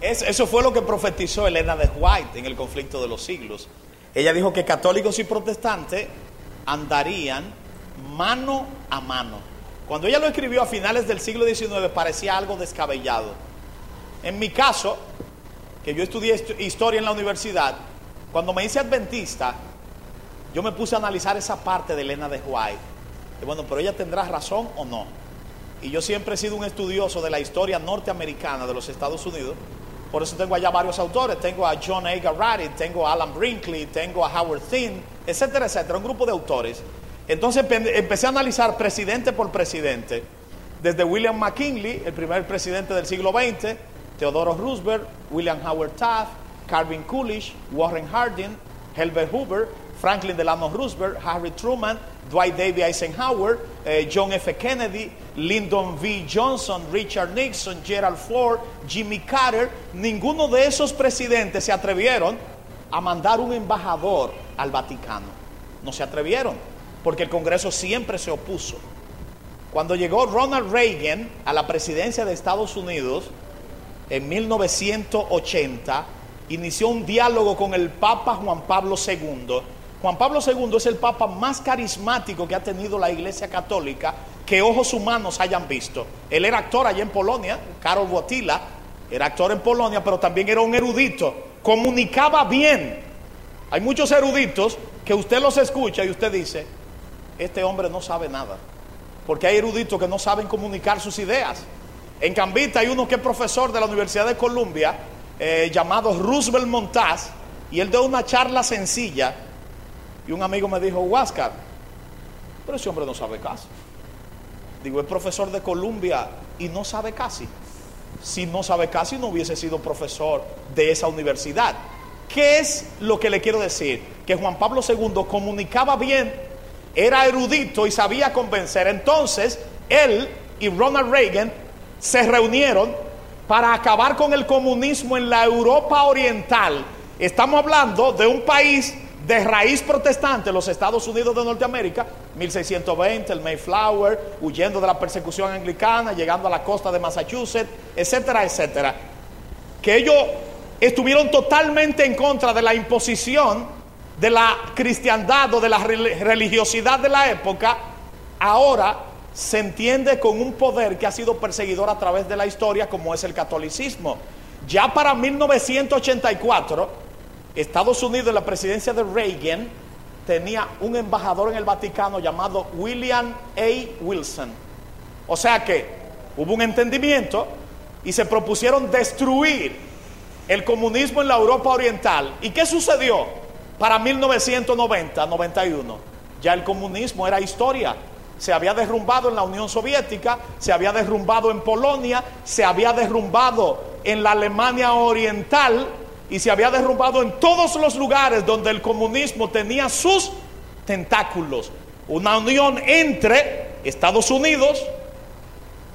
Es- eso fue lo que profetizó Elena de White en el conflicto de los siglos. Ella dijo que católicos y protestantes andarían mano a mano. Cuando ella lo escribió a finales del siglo XIX parecía algo descabellado. En mi caso, que yo estudié histo- historia en la universidad, cuando me hice adventista, yo me puse a analizar esa parte de Elena de White. Bueno, pero ella tendrá razón o no. Y yo siempre he sido un estudioso de la historia norteamericana de los Estados Unidos. Por eso tengo allá varios autores. Tengo a John A. Garrity, tengo a Alan Brinkley, tengo a Howard Thin, etcétera, etcétera. Un grupo de autores Entonces empe- empecé a analizar presidente por presidente, desde William McKinley, el primer presidente del siglo XX, Theodore Roosevelt, William Howard Taft, Calvin Coolidge, Warren Harding, Herbert Hoover, Franklin Delano Roosevelt, Harry Truman, Dwight David Eisenhower, eh, John F. Kennedy, Lyndon V. Johnson, Richard Nixon, Gerald Ford, Jimmy Carter. Ninguno de esos presidentes se atrevieron a mandar un embajador al Vaticano. No se atrevieron, porque el Congreso siempre se opuso. Cuando llegó Ronald Reagan a la presidencia de Estados Unidos en 1980, inició un diálogo con el Papa Juan Pablo II. Juan Pablo II es el Papa más carismático que ha tenido la Iglesia Católica que ojos humanos hayan visto. Él era actor allá en Polonia, Karol Wojtyla, era actor en Polonia, pero también era un erudito, comunicaba bien. Hay muchos eruditos que usted los escucha y usted dice, este hombre no sabe nada. Porque hay eruditos que no saben comunicar sus ideas. En Cambita hay uno que es profesor de la Universidad de Columbia, eh, llamado Roosevelt Montaz, y él dio una charla sencilla. Y un amigo me dijo, Huáscar, pero ese hombre no sabe casi. Digo, es profesor de Columbia y no sabe casi. Si no sabe casi, no hubiese sido profesor de esa universidad. ¿Qué es lo que le quiero decir? Que Juan Pablo II comunicaba bien, era erudito y sabía convencer. Entonces, él y Ronald Reagan se reunieron para acabar con el comunismo en la Europa Oriental. Estamos hablando de un país de raíz protestante, los Estados Unidos de Norteamérica, 1620, el Mayflower, huyendo de la persecución anglicana, llegando a la costa de Massachusetts, etcétera, etcétera. Que ellos estuvieron totalmente en contra de la imposición de la cristiandad o de la rel- religiosidad de la época, ahora se entiende con un poder que ha sido perseguidor a través de la historia como es el catolicismo. Ya para 1984, Estados Unidos, en la presidencia de Reagan, tenía un embajador en el Vaticano llamado William A. Wilson. O sea que hubo un entendimiento y se propusieron destruir el comunismo en la Europa Oriental. ¿Y qué sucedió para 1990-91? Ya el comunismo era historia. Se había derrumbado en la Unión Soviética, se había derrumbado en Polonia, se había derrumbado en la Alemania Oriental y se había derrumbado en todos los lugares donde el comunismo tenía sus tentáculos. Una unión entre Estados Unidos,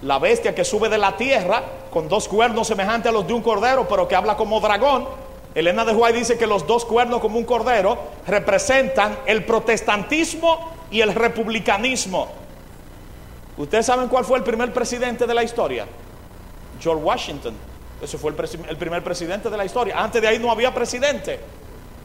la bestia que sube de la tierra con dos cuernos semejantes a los de un cordero, pero que habla como dragón. Elena de White dice que los dos cuernos como un cordero representan el protestantismo y el republicanismo. ¿Ustedes saben cuál fue el primer presidente de la historia? George Washington. Ese fue el, primer presidente de la historia. Antes de ahí no había presidente.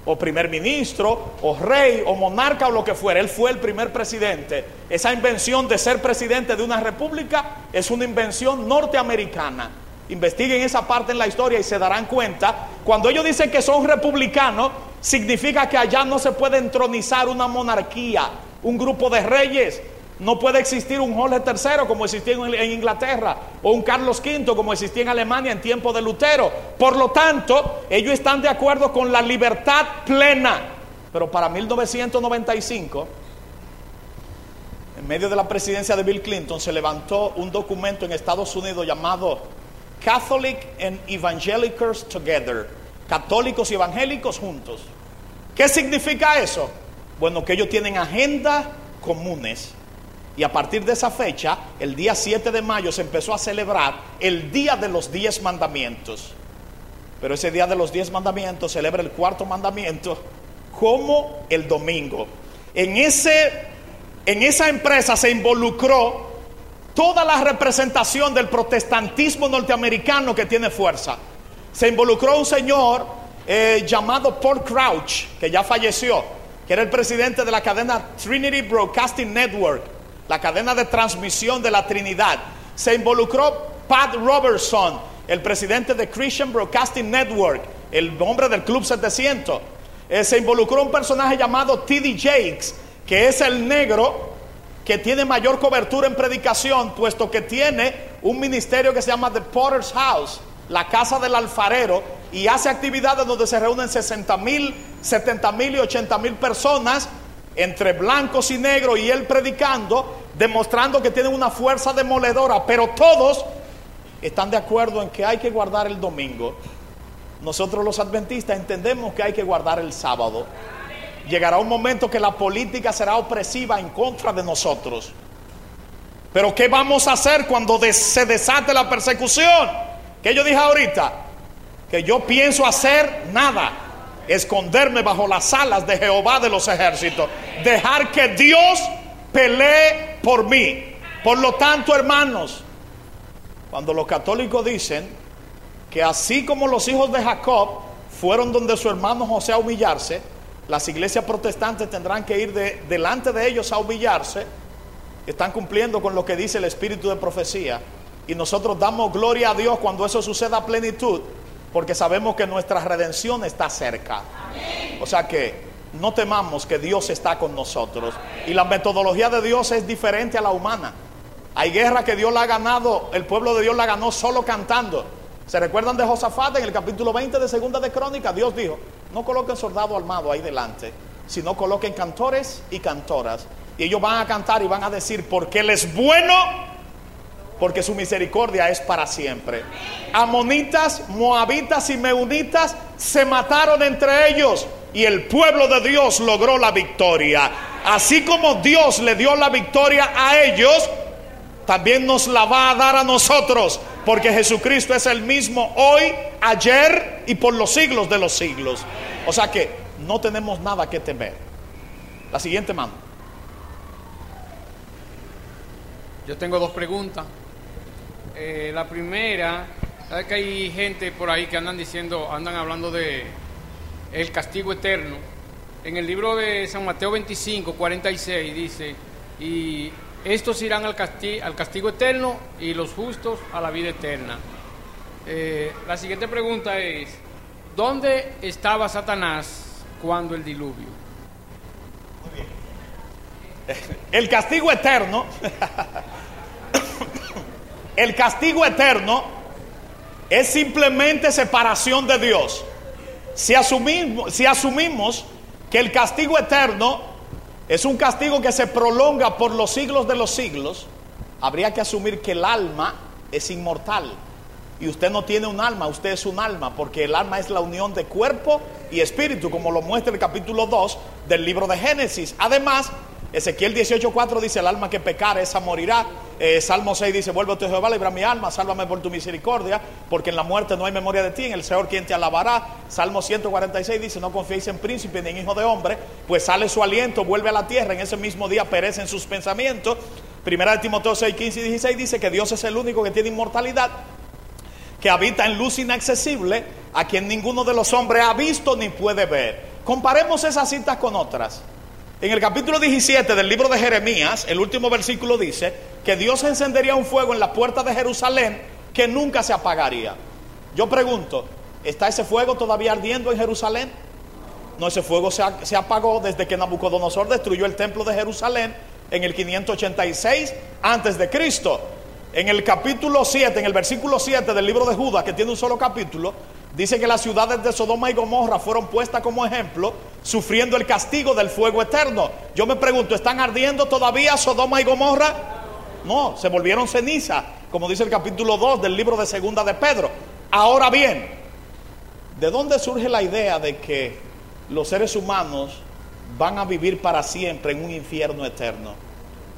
O primer ministro, o rey, o monarca, o lo que fuera. Él fue el primer presidente. Esa invención de ser presidente de una república es una invención norteamericana. Investiguen esa parte en la historia y se darán cuenta. Cuando ellos dicen que son republicanos, significa que allá no se puede entronizar una monarquía, un grupo de reyes. No puede existir un Jorge III como existía en Inglaterra o un Carlos V como existía en Alemania en tiempo de Lutero. Por lo tanto, ellos están de acuerdo con la libertad plena. Pero para 1995, en medio de la presidencia de Bill Clinton, se levantó un documento en Estados Unidos llamado Catholic and Evangelicals Together, católicos y evangélicos juntos. ¿Qué significa eso? Bueno, que ellos tienen agendas comunes. Y a partir de esa fecha, el día 7 de mayo, se empezó a celebrar el Día de los Diez Mandamientos. Pero ese Día de los Diez Mandamientos celebra el cuarto mandamiento como el domingo. En, ese, en esa empresa se involucró toda la representación del protestantismo norteamericano que tiene fuerza. Se involucró un señor eh, llamado Paul Crouch, que ya falleció, que era el presidente de la cadena Trinity Broadcasting Network, la cadena de transmisión de la Trinidad. Se involucró Pat Robertson, el presidente de Christian Broadcasting Network, el hombre del Club 700. Eh, se involucró un personaje llamado T.D. Jakes, que es el negro que tiene mayor cobertura en predicación, puesto que tiene un ministerio que se llama The Potter's House, la casa del alfarero, y hace actividades donde se reúnen 60 mil, 70 mil y 80 mil personas entre blancos y negros y él predicando, demostrando que tienen una fuerza demoledora, pero todos están de acuerdo en que hay que guardar el domingo. Nosotros los adventistas entendemos que hay que guardar el sábado. Llegará un momento que la política será opresiva en contra de nosotros. Pero ¿qué vamos a hacer cuando se desate la persecución? Que yo dije ahorita, que yo pienso hacer nada, esconderme bajo las alas de Jehová de los ejércitos, dejar que Dios pelee por mí. Por lo tanto, hermanos, cuando los católicos dicen que así como los hijos de Jacob fueron donde su hermano José a humillarse, las iglesias protestantes tendrán que ir de- delante de ellos a humillarse, están cumpliendo con lo que dice el espíritu de profecía. Y nosotros damos gloria a Dios cuando eso suceda a plenitud, porque sabemos que nuestra redención está cerca. O sea que no temamos que Dios está con nosotros. Y la metodología de Dios es diferente a la humana. Hay guerra que Dios la ha ganado, el pueblo de Dios la ganó solo cantando. ¿Se recuerdan de Josafat en el capítulo 20 de Segunda de Crónica? Dios dijo, no coloquen soldado armado ahí delante, sino coloquen cantores y cantoras. Y ellos van a cantar y van a decir, porque Él es bueno, porque su misericordia es para siempre. Amonitas, moabitas y meunitas se mataron entre ellos y el pueblo de Dios logró la victoria. Así como Dios le dio la victoria a ellos, también nos la va a dar a nosotros, porque Jesucristo es el mismo hoy, ayer y por los siglos de los siglos. O sea que no tenemos nada que temer. La siguiente mano. Yo tengo dos preguntas. Eh, la primera, ¿sabes que hay gente por ahí que andan diciendo, andan hablando de el castigo eterno? En el libro de San Mateo 25, 46 dice, y estos irán al, casti- al castigo eterno y los justos a la vida eterna. Eh, la siguiente pregunta es, ¿dónde estaba Satanás cuando el diluvio? El castigo eterno, el castigo eterno es simplemente separación de Dios. Si asumimos, que el castigo eterno es un castigo que se prolonga por los siglos de los siglos, habría que asumir que el alma es inmortal. Y usted no tiene un alma, usted es un alma, porque el alma es la unión de cuerpo y espíritu, como lo muestra el capítulo 2 del libro de Génesis. Además, Ezequiel 18:4 dice, el alma que pecare, esa morirá. Eh, Salmo 6 dice, vuélvete Jehová, libra mi alma, sálvame por tu misericordia, porque en la muerte no hay memoria de ti, en el Señor quien te alabará. Salmo 146 dice, no confiéis en príncipe ni en hijo de hombre, pues sale su aliento, vuelve a la tierra, en ese mismo día perecen sus pensamientos. Primera de Timoteo 6, 15 y 16 dice que Dios es el único que tiene inmortalidad, que habita en luz inaccesible, a quien ninguno de los hombres ha visto ni puede ver. Comparemos esas citas con otras. En el capítulo 17 del libro de Jeremías, el último versículo dice que Dios encendería un fuego en la puerta de Jerusalén que nunca se apagaría. Yo pregunto, ¿está ese fuego todavía ardiendo en Jerusalén? No, ese fuego se, se apagó desde que Nabucodonosor destruyó el templo de Jerusalén en el 586 antes de Cristo. En el capítulo 7, en el versículo 7 del libro de Judas, que tiene un solo capítulo, dice que las ciudades de Sodoma y Gomorra fueron puestas como ejemplo, sufriendo el castigo del fuego eterno. Yo me pregunto, ¿están ardiendo todavía Sodoma y Gomorra? No, se volvieron ceniza, como dice el capítulo 2 del libro de Segunda de Pedro. Ahora bien, ¿de dónde surge la idea de que los seres humanos van a vivir para siempre en un infierno eterno?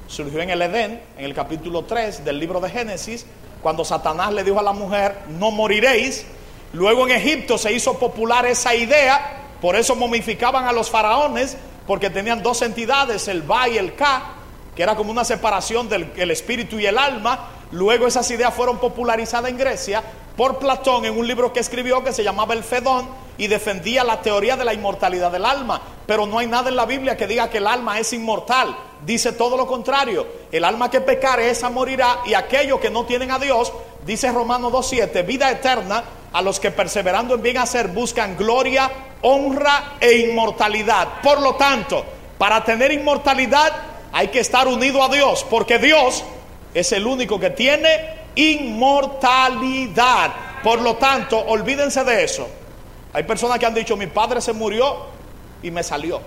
Surgió en el Edén, en el capítulo 3 del libro de Génesis, cuando Satanás le dijo a la mujer, no moriréis. Luego en Egipto se hizo popular esa idea, por eso momificaban a los faraones, porque tenían dos entidades, el Ba y el Ka, que era como una separación del el espíritu y el alma. Luego esas ideas fueron popularizadas en Grecia por Platón en un libro que escribió que se llamaba El Fedón y defendía la teoría de la inmortalidad del alma. Pero no hay nada en la Biblia que diga que el alma es inmortal. Dice todo lo contrario. El alma que pecare, esa morirá. Y aquellos que no tienen a Dios, dice Romanos 2.7, vida eterna a los que perseverando en bien hacer buscan gloria, honra e inmortalidad. Por lo tanto, para tener inmortalidad hay que estar unido a Dios, porque Dios es el único que tiene inmortalidad. Por lo tanto, olvídense de eso. Hay personas que han dicho, mi padre se murió y me salió.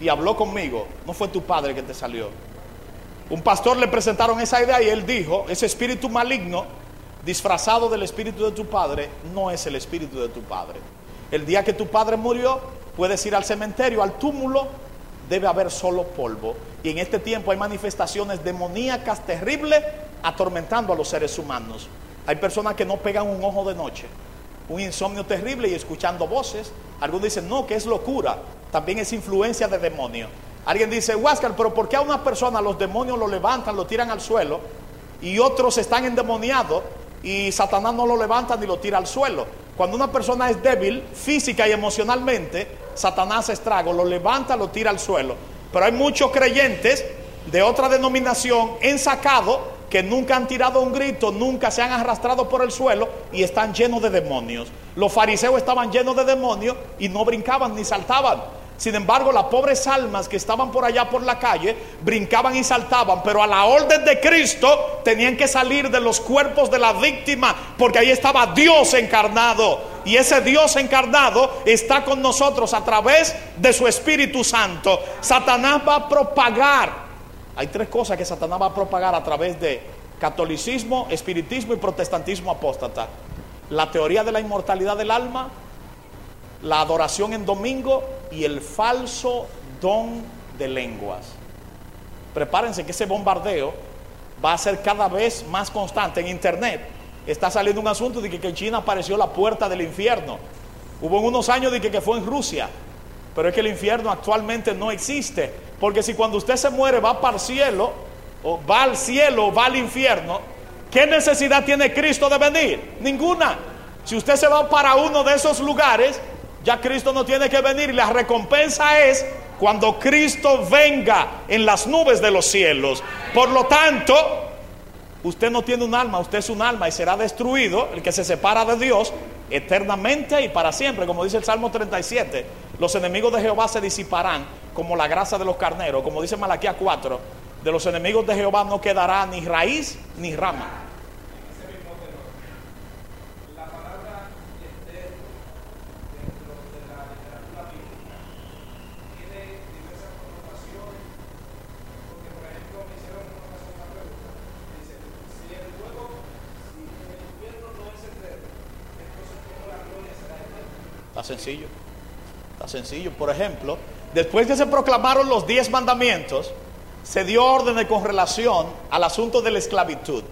Y habló conmigo, no fue tu padre que te salió. Un pastor le presentaron esa idea y él dijo, ese espíritu maligno disfrazado del espíritu de tu padre no es el espíritu de tu padre. El día que tu padre murió, puedes ir al cementerio, al túmulo, debe haber solo polvo. Y en este tiempo hay manifestaciones demoníacas terribles atormentando a los seres humanos. Hay personas que no pegan un ojo de noche, un insomnio terrible y escuchando voces. Algunos dicen, no, que es locura, también es influencia de demonio. Alguien dice, Huáscar, pero ¿por qué a una persona los demonios lo levantan, lo tiran al suelo y otros están endemoniados y Satanás no lo levanta ni lo tira al suelo? Cuando una persona es débil física y emocionalmente, Satanás estrago, lo levanta, lo tira al suelo. Pero hay muchos creyentes de otra denominación ensacado que nunca han tirado un grito, nunca se han arrastrado por el suelo y están llenos de demonios. Los fariseos estaban llenos de demonios y no brincaban ni saltaban. Sin embargo, las pobres almas que estaban por allá por la calle brincaban y saltaban, pero a la orden de Cristo tenían que salir de los cuerpos de la víctima, porque ahí estaba Dios encarnado. Y ese Dios encarnado está con nosotros a través de su Espíritu Santo. Satanás va a propagar. Hay tres cosas que Satanás va a propagar a través de catolicismo, espiritismo y protestantismo apóstata. La teoría de la inmortalidad del alma, la adoración en domingo y el falso don de lenguas. Prepárense que ese bombardeo va a ser cada vez más constante en internet. Está saliendo un asunto de que en China apareció la puerta del infierno. Hubo en unos años de que, que fue en Rusia, pero es que el infierno actualmente no existe. Porque si cuando usted se muere va para el cielo, o va al cielo o va al infierno, ¿qué necesidad tiene Cristo de venir? Ninguna. Si usted se va para uno de esos lugares, ya Cristo no tiene que venir. La recompensa es cuando Cristo venga en las nubes de los cielos. Por lo tanto, usted no tiene un alma, usted es un alma y será destruido, el que se separa de Dios, eternamente y para siempre, como dice el Salmo 37. Los enemigos de Jehová se disiparán como la grasa de los carneros, como dice Malaquía 4. De los enemigos de Jehová no quedará ni raíz ni rama. Sencillo. Sencillo. Por ejemplo, después que se proclamaron los diez mandamientos, se dio orden con relación al asunto de la esclavitud.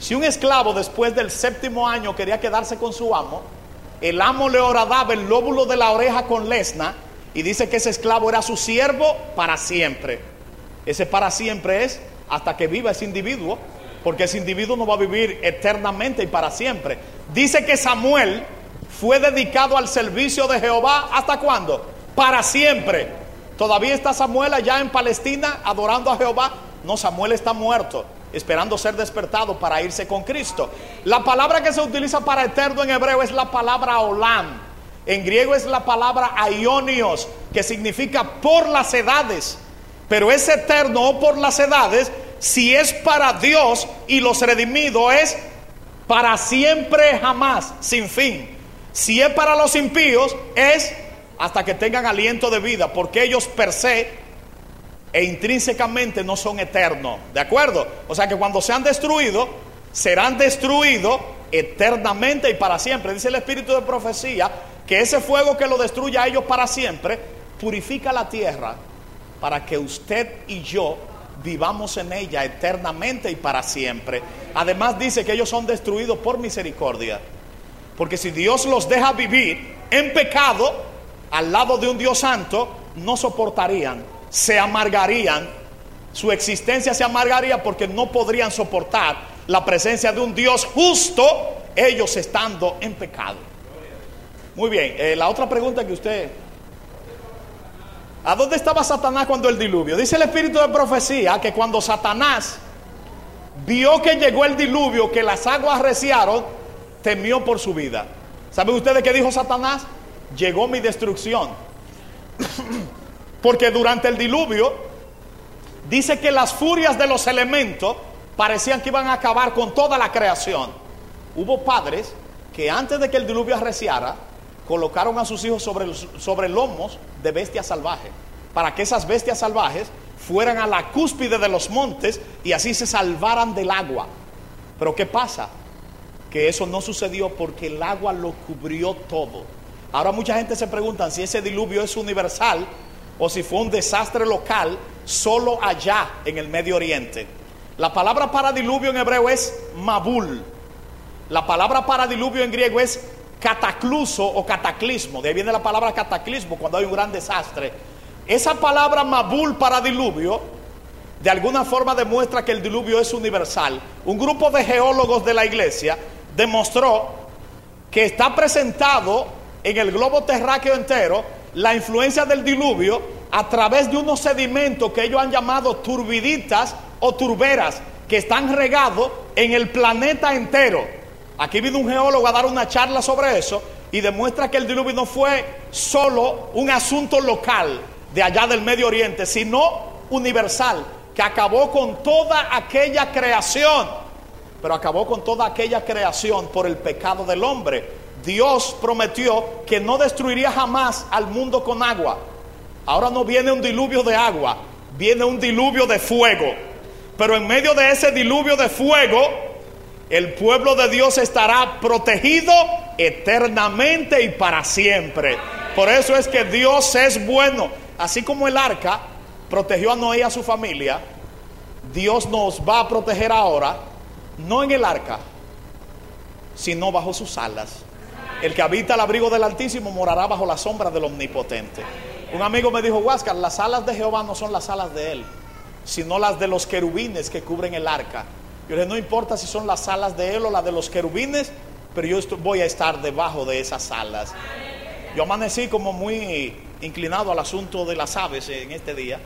Si un esclavo después del séptimo año quería quedarse con su amo, el amo le horadaba el lóbulo de la oreja con lesna y dice que ese esclavo era su siervo para siempre. Ese para siempre es hasta que viva ese individuo, porque ese individuo no va a vivir eternamente y para siempre. Dice que Samuel fue dedicado al servicio de Jehová hasta cuándo? Para siempre. Todavía está Samuel allá en Palestina adorando a Jehová. No, Samuel está muerto, esperando ser despertado para irse con Cristo. La palabra que se utiliza para eterno en hebreo es la palabra olam. En griego es la palabra aionios, que significa por las edades. Pero es eterno o por las edades si es para Dios y los redimidos es para siempre jamás, sin fin. Si es para los impíos, es hasta que tengan aliento de vida, porque ellos per se e intrínsecamente no son eternos. ¿De acuerdo? O sea que cuando sean destruidos, serán destruidos eternamente y para siempre. Dice el Espíritu de Profecía que ese fuego que lo destruye a ellos para siempre, purifica la tierra para que usted y yo vivamos en ella eternamente y para siempre. Además dice que ellos son destruidos por misericordia. Porque si Dios los deja vivir en pecado, al lado de un Dios santo, no soportarían, se amargarían, su existencia se amargaría porque no podrían soportar la presencia de un Dios justo, ellos estando en pecado. Muy bien, eh, la otra pregunta que usted... ¿A dónde estaba Satanás cuando el diluvio? Dice el espíritu de profecía que cuando Satanás vio que llegó el diluvio, que las aguas reciaron, temió por su vida. ¿Saben ustedes qué dijo Satanás? Llegó mi destrucción. Porque durante el diluvio dice que las furias de los elementos parecían que iban a acabar con toda la creación. Hubo padres que antes de que el diluvio arreciara, colocaron a sus hijos sobre, sobre lomos de bestias salvajes. para que esas bestias salvajes fueran a la cúspide de los montes y así se salvaran del agua. Pero ¿qué pasa? Que eso no sucedió porque el agua lo cubrió todo. Ahora mucha gente se pregunta si ese diluvio es universal o si fue un desastre local solo allá en el Medio Oriente. La palabra para diluvio en hebreo es mabul. La palabra para diluvio en griego es catacluso o cataclismo. De ahí viene la palabra cataclismo cuando hay un gran desastre. Esa palabra mabul para diluvio de alguna forma demuestra que el diluvio es universal. Un grupo de geólogos de la iglesia demostró que está presentado en el globo terráqueo entero la influencia del diluvio a través de unos sedimentos que ellos han llamado turbiditas o turberas que están regados en el planeta entero. Aquí vino un geólogo a dar una charla sobre eso y demuestra que el diluvio no fue solo un asunto local de allá del Medio Oriente, sino universal, que acabó con toda aquella creación, pero acabó con toda aquella creación por el pecado del hombre. Dios prometió que no destruiría jamás al mundo con agua. Ahora no viene un diluvio de agua, viene un diluvio de fuego. Pero en medio de ese diluvio de fuego, el pueblo de Dios estará protegido eternamente y para siempre. Por eso es que Dios es bueno. Así como el arca protegió a Noé y a su familia, Dios nos va a proteger ahora, no en el arca, sino bajo sus alas. El que habita al abrigo del Altísimo morará bajo la sombra del Omnipotente. Un amigo me dijo, Huáscar, las alas de Jehová no son las alas de él, sino las de los querubines que cubren el arca. Yo le dije, no importa si son las alas de él o las de los querubines, pero yo voy a estar debajo de esas alas. Yo amanecí como muy inclinado al asunto de las aves en este día,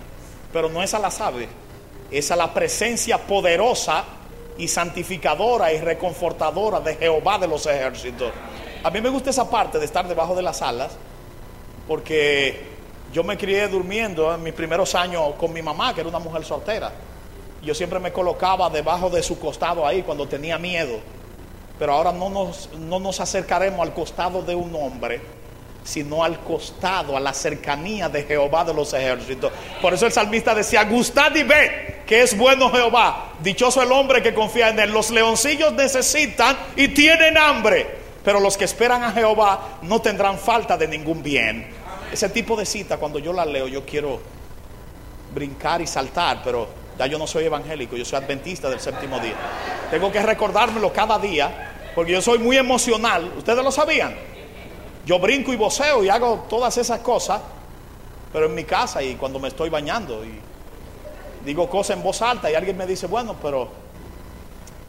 pero no es a las aves, es a la presencia poderosa y santificadora y reconfortadora de Jehová de los ejércitos. A mí me gusta esa parte de estar debajo de las alas, porque yo me crié durmiendo en mis primeros años con mi mamá, que era una mujer soltera. Yo siempre me colocaba debajo de su costado ahí cuando tenía miedo. Pero ahora no nos, no nos acercaremos al costado de un hombre, sino al costado, a la cercanía de Jehová de los ejércitos. Por eso el salmista decía, gustad y ve que es bueno Jehová. Dichoso el hombre que confía en él. Los leoncillos necesitan y tienen hambre pero los que esperan a Jehová no tendrán falta de ningún bien. Ese tipo de cita, cuando yo la leo, yo quiero brincar y saltar, pero ya yo no soy evangélico, yo soy adventista del séptimo día. Tengo que recordármelo cada día, porque yo soy muy emocional. ¿Ustedes lo sabían? Yo brinco y voceo y hago todas esas cosas, pero en mi casa y cuando me estoy bañando y digo cosas en voz alta y alguien me dice, bueno, pero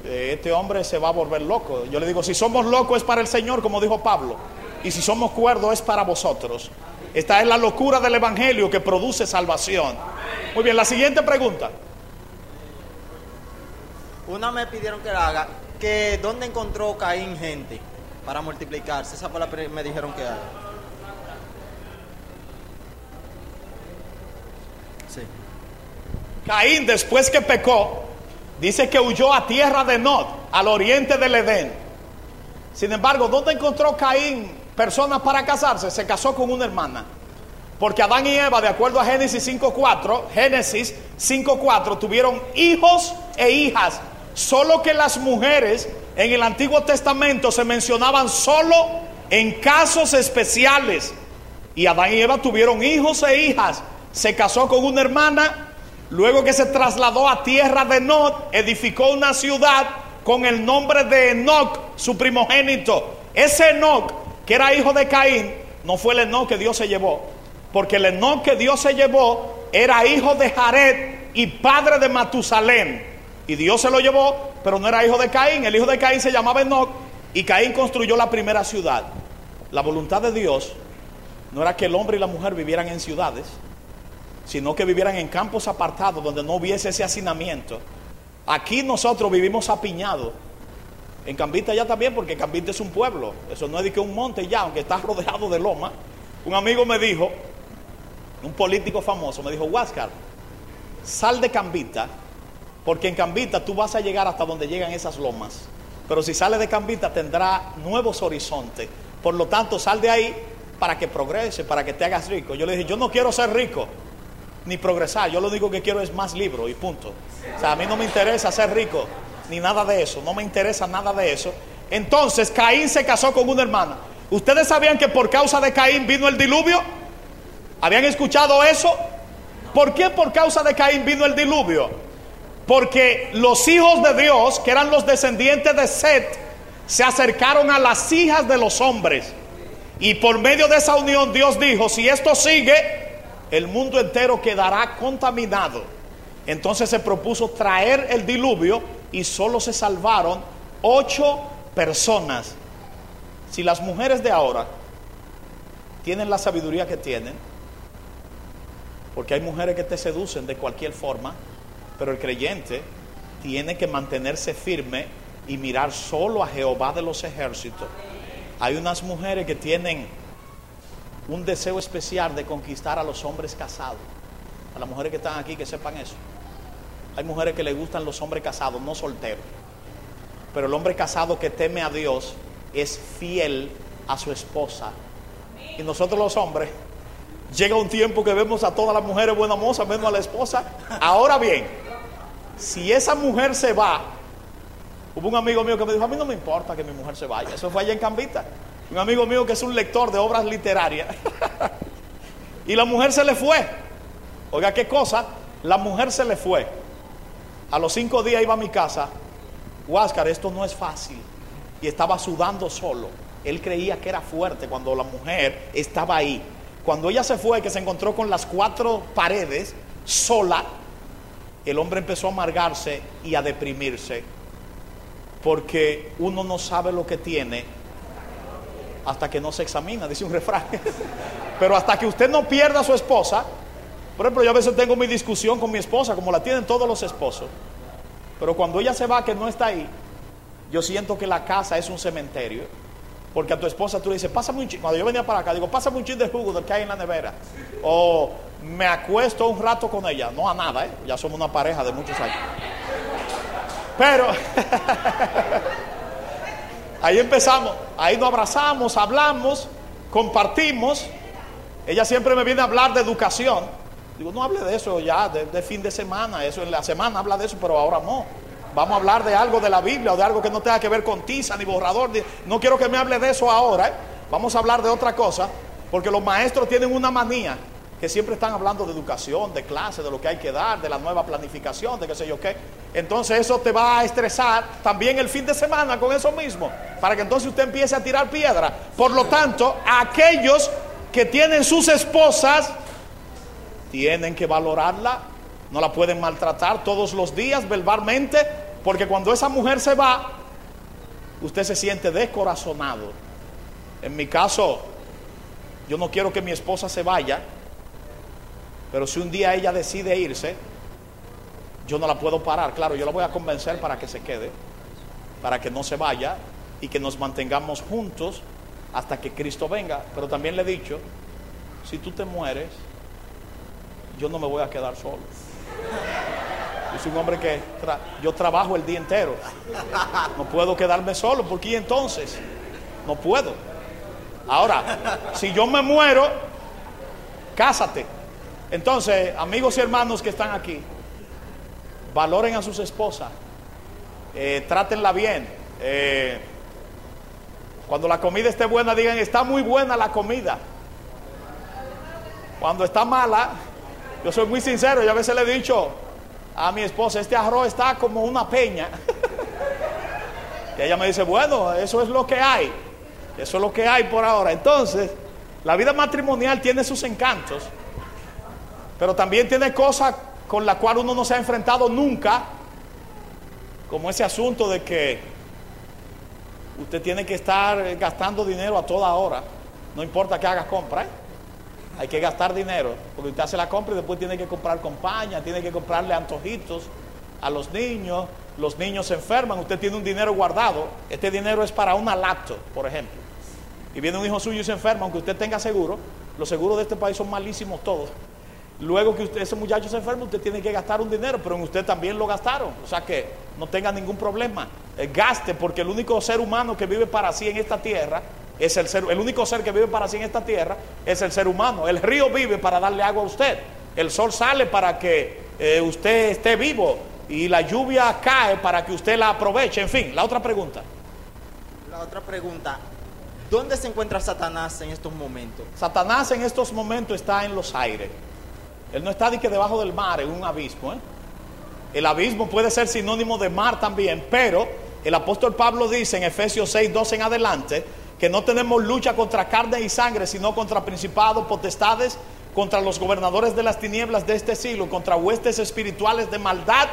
eh, este hombre se va a volver loco. Yo le digo, si somos locos es para el Señor, como dijo Pablo, y si somos cuerdos es para vosotros. Esta es la locura del Evangelio que produce salvación. Muy bien, la siguiente pregunta. Una me pidieron que la haga, que dónde encontró Caín gente para multiplicarse. Esa fue la que me dijeron que haga. Sí. Caín, después que pecó, Dice que huyó a tierra de Nod, al oriente del Edén. Sin embargo, ¿dónde encontró Caín personas para casarse? Se casó con una hermana. Porque Adán y Eva, de acuerdo a Génesis 5.4, Génesis 5.4, tuvieron hijos e hijas. Solo que las mujeres en el Antiguo Testamento se mencionaban solo en casos especiales. Y Adán y Eva tuvieron hijos e hijas. Se casó con una hermana Luego que se trasladó a tierra de Nod, edificó una ciudad con el nombre de Enoch, su primogénito. Ese Enoch, que era hijo de Caín, no fue el Enoch que Dios se llevó. Porque el Enoch que Dios se llevó era hijo de Jared y padre de Matusalén. Y Dios se lo llevó, pero no era hijo de Caín. El hijo de Caín se llamaba Enoch y Caín construyó la primera ciudad. La voluntad de Dios no era que el hombre y la mujer vivieran en ciudades, sino que vivieran en campos apartados donde no hubiese ese hacinamiento. Aquí nosotros vivimos apiñados. En Cambita ya también, porque Cambita es un pueblo. Eso no es de que un monte ya, aunque está rodeado de loma. Un amigo me dijo, un político famoso, me dijo, Huáscar, sal de Cambita, porque en Cambita tú vas a llegar hasta donde llegan esas lomas. Pero si sales de Cambita tendrá nuevos horizontes. Por lo tanto, sal de ahí para que progrese, para que te hagas rico. Yo le dije, yo no quiero ser rico. ni progresar. Yo lo único que quiero es más libros y punto. O sea, a mí no me interesa ser rico, ni nada de eso. No me interesa nada de eso. Entonces Caín se casó con una hermana. ¿Ustedes sabían que por causa de Caín vino el diluvio? ¿Habían escuchado eso? ¿Por qué por causa de Caín vino el diluvio? Porque los hijos de Dios, que eran los descendientes de Set, se acercaron a las hijas de los hombres. Y por medio de esa unión Dios dijo, si esto sigue, el mundo entero quedará contaminado. Entonces se propuso traer el diluvio y solo se salvaron ocho personas. Si las mujeres de ahora tienen la sabiduría que tienen, porque hay mujeres que te seducen de cualquier forma, pero el creyente tiene que mantenerse firme y mirar solo a Jehová de los ejércitos. Hay unas mujeres que tienen un deseo especial de conquistar a los hombres casados. A las mujeres que están aquí que sepan eso. Hay mujeres que le gustan los hombres casados, no solteros. Pero el hombre casado que teme a Dios es fiel a su esposa. Y nosotros los hombres, llega un tiempo que vemos a todas las mujeres buenas mozas, menos a la esposa. Ahora bien, si esa mujer se va, hubo un amigo mío que me dijo, a mí no me importa que mi mujer se vaya. Eso fue allá en Cambita. Un amigo mío que es un lector de obras literarias. y la mujer se le fue. Oiga, qué cosa, la mujer se le fue. A los cinco días iba a mi casa. Huáscar, esto no es fácil. Y estaba sudando solo. Él creía que era fuerte cuando la mujer estaba ahí. Cuando ella se fue, que se encontró con las cuatro paredes, sola, el hombre empezó a amargarse y a deprimirse. Porque uno no sabe lo que tiene hasta que no se examina, dice un refrán. Pero hasta que usted no pierda a su esposa, por ejemplo, yo a veces tengo mi discusión con mi esposa, como la tienen todos los esposos. Pero cuando ella se va, que no está ahí, yo siento que la casa es un cementerio. Porque a tu esposa tú le dices, pásame un. Cuando yo venía para acá, digo, pásame un chin de jugo del que hay en la nevera. O me acuesto un rato con ella. No a nada, ¿eh? Ya somos una pareja de muchos años. Pero ahí empezamos. Ahí nos abrazamos, hablamos, compartimos. Ella siempre me viene a hablar de educación. Digo, no hable de eso ya, de, fin de semana. Eso en la semana habla de eso, pero ahora no. Vamos a hablar de algo de la Biblia o de algo que no tenga que ver con tiza ni borrador. No quiero que me hable de eso ahora. ¿eh? Vamos a hablar de otra cosa. Porque los maestros tienen una manía que siempre están hablando de educación, de clase, de lo que hay que dar, de la nueva planificación, de qué sé yo qué. Entonces eso te va a estresar también el fin de semana con eso mismo. Para que entonces usted empiece a tirar piedra. Por lo tanto, aquellos que tienen sus esposas tienen que valorarla no la pueden maltratar todos los días verbalmente, porque cuando esa mujer se va, usted se siente descorazonado. En mi caso, yo no quiero que mi esposa se vaya, pero si un día ella decide irse, yo no la puedo parar. Claro, yo la voy a convencer para que se quede, para que no se vaya y que nos mantengamos juntos hasta que Cristo venga. Pero también le he dicho, si tú te mueres, yo no me voy a quedar solo. Soy un hombre que yo trabajo el día entero. No puedo quedarme solo, porque entonces no puedo. Ahora, si yo me muero, cásate. Entonces, amigos y hermanos que están aquí, valoren a sus esposas, eh, trátenla bien. Eh, cuando la comida esté buena, digan, está muy buena la comida. Cuando está mala, yo soy muy sincero, yo a veces le he dicho a mi esposa, este arroz está como una peña. y ella me dice, bueno, eso es lo que hay. Eso es lo que hay por ahora. Entonces, la vida matrimonial tiene sus encantos, pero también tiene cosas con las cuales uno no se ha enfrentado nunca, como ese asunto de que usted tiene que estar gastando dinero a toda hora, no importa que haga compra. ¿eh? hay que gastar dinero, porque usted hace la compra y después tiene que comprar compañía, tiene que comprarle antojitos a los niños, los niños se enferman, usted tiene un dinero guardado, este dinero es para una lacto, por ejemplo, y viene un hijo suyo y se enferma, aunque usted tenga seguro, los seguros de este país son malísimos todos. Luego que usted, ese muchacho se enferma, usted tiene que gastar un dinero, pero en usted también lo gastaron. O sea que no tenga ningún problema. Eh, gaste, porque el único ser humano que vive para sí en esta tierra es el ser, el único ser que vive para sí en esta tierra es el ser humano. El río vive para darle agua a usted. El sol sale para que eh, usted esté vivo y la lluvia cae para que usted la aproveche. En fin, la otra pregunta. La otra pregunta, ¿dónde se encuentra Satanás en estos momentos? Satanás en estos momentos está en los aires. Él no está de que debajo del mar, en un abismo. ¿eh? El abismo puede ser sinónimo de mar también, pero el apóstol Pablo dice en Efesios 6, 12 en adelante, que no tenemos lucha contra carne y sangre, sino contra principados, potestades, contra los gobernadores de las tinieblas de este siglo, contra huestes espirituales de maldad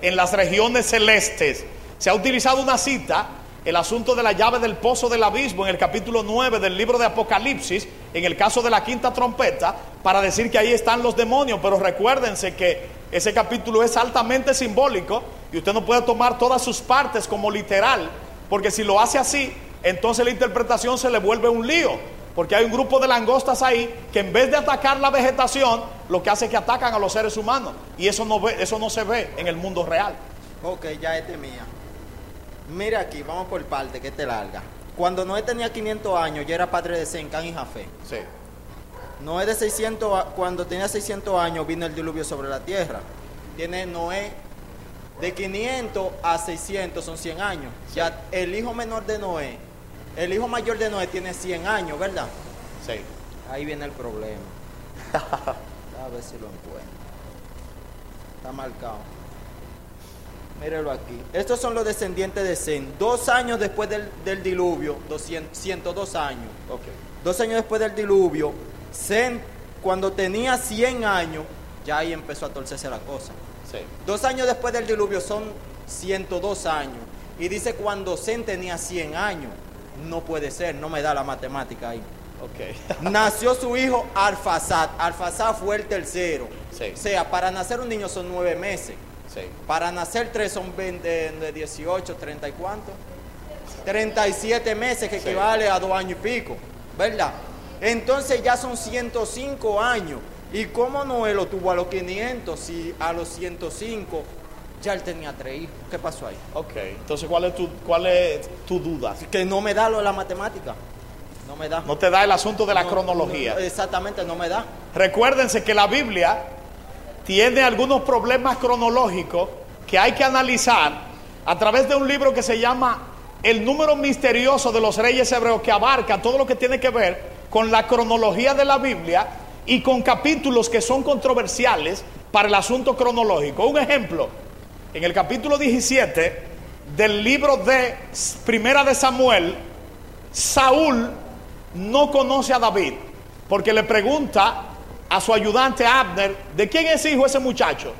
en las regiones celestes. Se ha utilizado una cita, el asunto de la llave del pozo del abismo en el capítulo 9 del libro de Apocalipsis, en el caso de la quinta trompeta, para decir que ahí están los demonios, pero recuérdense que ese capítulo es altamente simbólico y usted no puede tomar todas sus partes como literal, porque si lo hace así, entonces la interpretación se le vuelve un lío. Porque hay un grupo de langostas ahí que en vez de atacar la vegetación, lo que hace es que atacan a los seres humanos. Y eso no, ve, eso no se ve en el mundo real. Ok, ya este mía. Mira aquí, vamos por parte, que te larga. Cuando Noé tenía 500 años, ya era padre de Sem, Can y Jafé. Sí. Noé de 600, a- cuando tenía 600 años vino el diluvio sobre la tierra. Tiene Noé de 500 a 600, son 100 años. Ya el hijo menor de Noé, el hijo mayor de Noé tiene 100 años, ¿verdad? Sí. Ahí viene el problema. A ver si lo encuentro. Está marcado. Mírelo aquí. Estos son los descendientes de Zen. Dos años después del, del diluvio, 200, 102 años. Dos años después del diluvio, Zen, cuando tenía 100 años, ya ahí empezó a torcerse la cosa. Sí. Dos años después del diluvio son 102 años. Y dice cuando Zen tenía 100 años. No puede ser, no me da la matemática ahí. Nació su hijo Alfazad. Alfazad fue el tercero. Sí. O sea, para nacer un niño son nueve meses. Sí. Para nacer tres son 20, de 18, 30 y cuánto. 37 meses que Sí. equivale a dos años y pico. ¿Verdad? Entonces ya son 105 años. ¿Y cómo Noé lo tuvo a los 500 si a los 105 ya él tenía tres hijos? ¿Qué pasó ahí? Ok. Entonces, ¿cuál es tu, cuál es tu duda? Que no me da lo de la matemática. No me da. No te da el asunto de la No, cronología. no, exactamente, no me da. Recuérdense que la Biblia tiene algunos problemas cronológicos que hay que analizar a través de un libro que se llama El número misterioso de los reyes hebreos, que abarca todo lo que tiene que ver con la cronología de la Biblia y con capítulos que son controversiales para el asunto cronológico. Un ejemplo, en el capítulo 17 del libro de Primera de Samuel, Saúl no conoce a David porque le pregunta a su ayudante Abner, ¿de quién es hijo ese muchacho?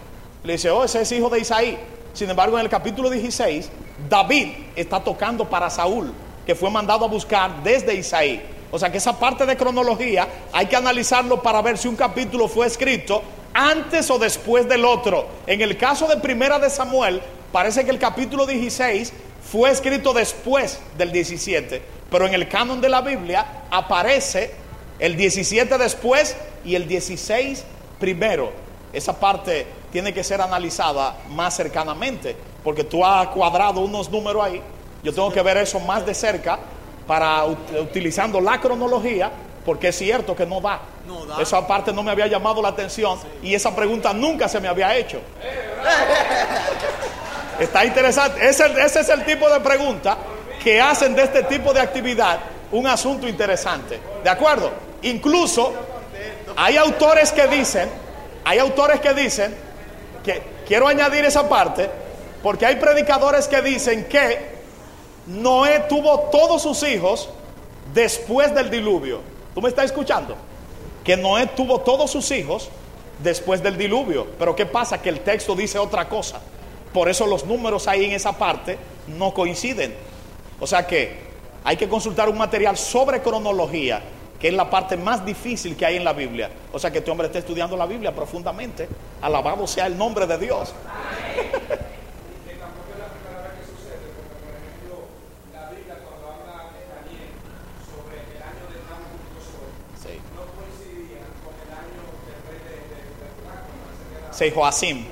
Le dice, oh, ese es hijo de Isaí. Sin embargo, en el capítulo 16, David está tocando para Saúl, que fue mandado a buscar desde Isaí. O sea que esa parte de cronología hay que analizarlo para ver si un capítulo fue escrito antes o después del otro. En el caso de Primera de Samuel, parece que el capítulo 16 fue escrito después del 17, pero en el canon de la Biblia aparece el 17 después y el 16 primero. Esa parte tiene que ser analizada más cercanamente, porque tú has cuadrado unos números ahí. Yo tengo que ver eso más de cerca para ut- utilizando la cronología, porque es cierto que no da. No da. Esa parte no me había llamado la atención y esa pregunta nunca se me había hecho. Está interesante. Ese, ese es el tipo de pregunta que hacen de este tipo de actividad un asunto interesante. ¿De acuerdo? Incluso hay autores que dicen, hay autores que dicen, que quiero añadir esa parte, porque hay predicadores que dicen que Noé tuvo todos sus hijos después del diluvio. ¿Tú me estás escuchando? Que Noé tuvo todos sus hijos después del diluvio. Pero ¿qué pasa? Que el texto dice otra cosa. Por eso los números ahí en esa parte no coinciden. O sea que hay que consultar un material sobre cronología, que es la parte más difícil que hay en la Biblia. O sea que este hombre está estudiando la Biblia profundamente. Alabado sea el nombre de Dios. Sí. Sí, Joacim.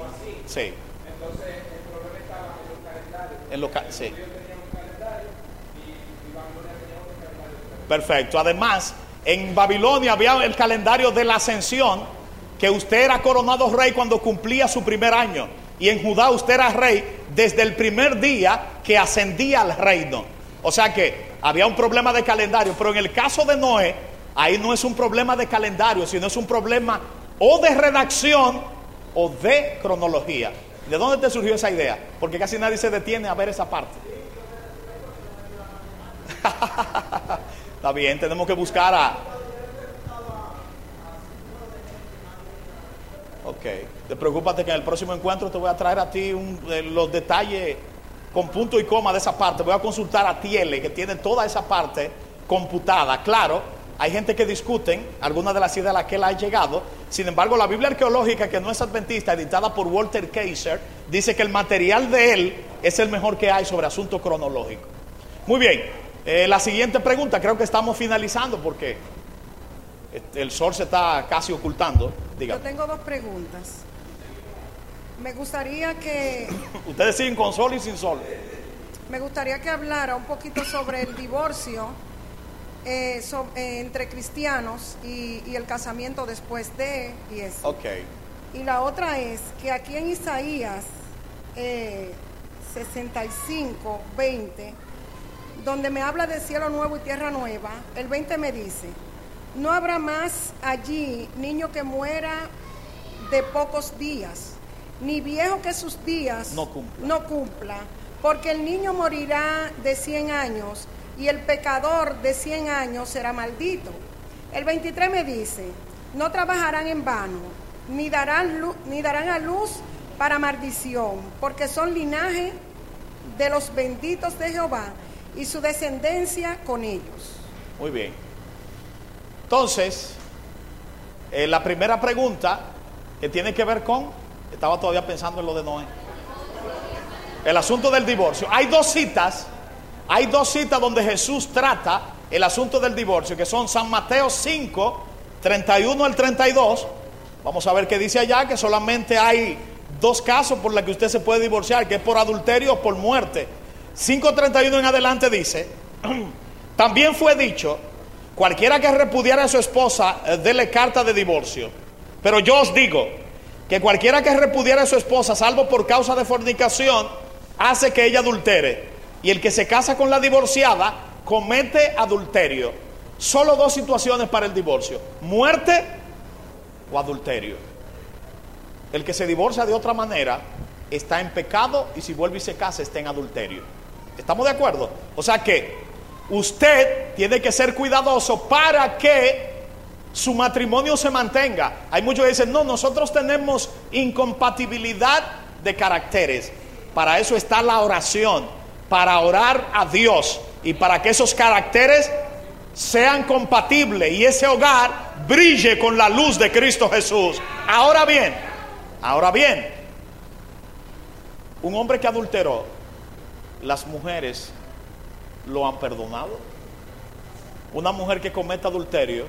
Sí. En los ca- sí. Perfecto. Además, en Babilonia había el calendario de la ascensión que usted era coronado rey cuando cumplía su primer año. Y en Judá usted era rey desde el primer día que ascendía al reino. O sea que había un problema de calendario, pero en el caso de Noé, ahí no es un problema de calendario, sino es un problema o de redacción o de cronología. ¿De dónde te surgió esa idea? Porque casi nadie se detiene a ver esa parte. Está bien, tenemos que buscar a... Ok, te preocúpate que en el próximo encuentro te voy a traer a ti los detalles con punto y coma de esa parte. Voy a consultar a Tiele, que tiene toda esa parte computada. Claro, hay gente que discuten algunas de las ideas a las que él ha llegado. Sin embargo, la Biblia arqueológica, que no es adventista, editada por Walter Kaiser, dice que el material de él es el mejor que hay sobre asuntos cronológicos. Muy bien, eh, la siguiente pregunta, creo que estamos finalizando porque este, el sol se está casi ocultando. Yo tengo dos preguntas. Me gustaría que Ustedes siguen con sol y sin sol. me gustaría que hablara un poquito sobre el divorcio eh, so- eh, entre cristianos y, y el casamiento después de y eso. Ok. Y la otra es que aquí en Isaías eh, 65, 20, donde me habla de cielo nuevo y tierra nueva, el 20 me dice, no habrá más allí niño que muera de pocos días, ni viejo que sus días No cumpla. no cumpla, porque el niño morirá de 100 años y el pecador de 100 años será maldito. El 23 me dice, no trabajarán en vano, ni darán, ni darán a luz para maldición, porque son linaje de los benditos de Jehová y su descendencia con ellos. Muy bien. Entonces, eh, la primera pregunta que tiene que ver con, estaba todavía pensando en lo de Noé, el asunto del divorcio. Hay dos citas, hay dos citas donde Jesús trata el asunto del divorcio, que son San Mateo 5, 31 al 32. Vamos a ver qué dice allá, que solamente hay dos casos por los que usted se puede divorciar, que es por adulterio o por muerte. 5.31 en adelante dice, también fue dicho, cualquiera que repudiara a su esposa, eh, dele carta de divorcio. Pero yo os digo que cualquiera que repudiara a su esposa, salvo por causa de fornicación, hace que ella adultere. Y el que se casa con la divorciada, comete adulterio. Solo dos situaciones para el divorcio, muerte o adulterio. El que se divorcia de otra manera está en pecado y si vuelve y se casa está en adulterio. ¿Estamos de acuerdo? O sea que usted tiene que ser cuidadoso para que su matrimonio se mantenga. Hay muchos que dicen, no, nosotros tenemos incompatibilidad de caracteres. Para eso está la oración, para orar a Dios y para que esos caracteres sean compatibles y ese hogar brille con la luz de Cristo Jesús. Ahora bien, ahora bien, un hombre que adulteró, las mujeres lo han perdonado. Una mujer que cometa adulterio,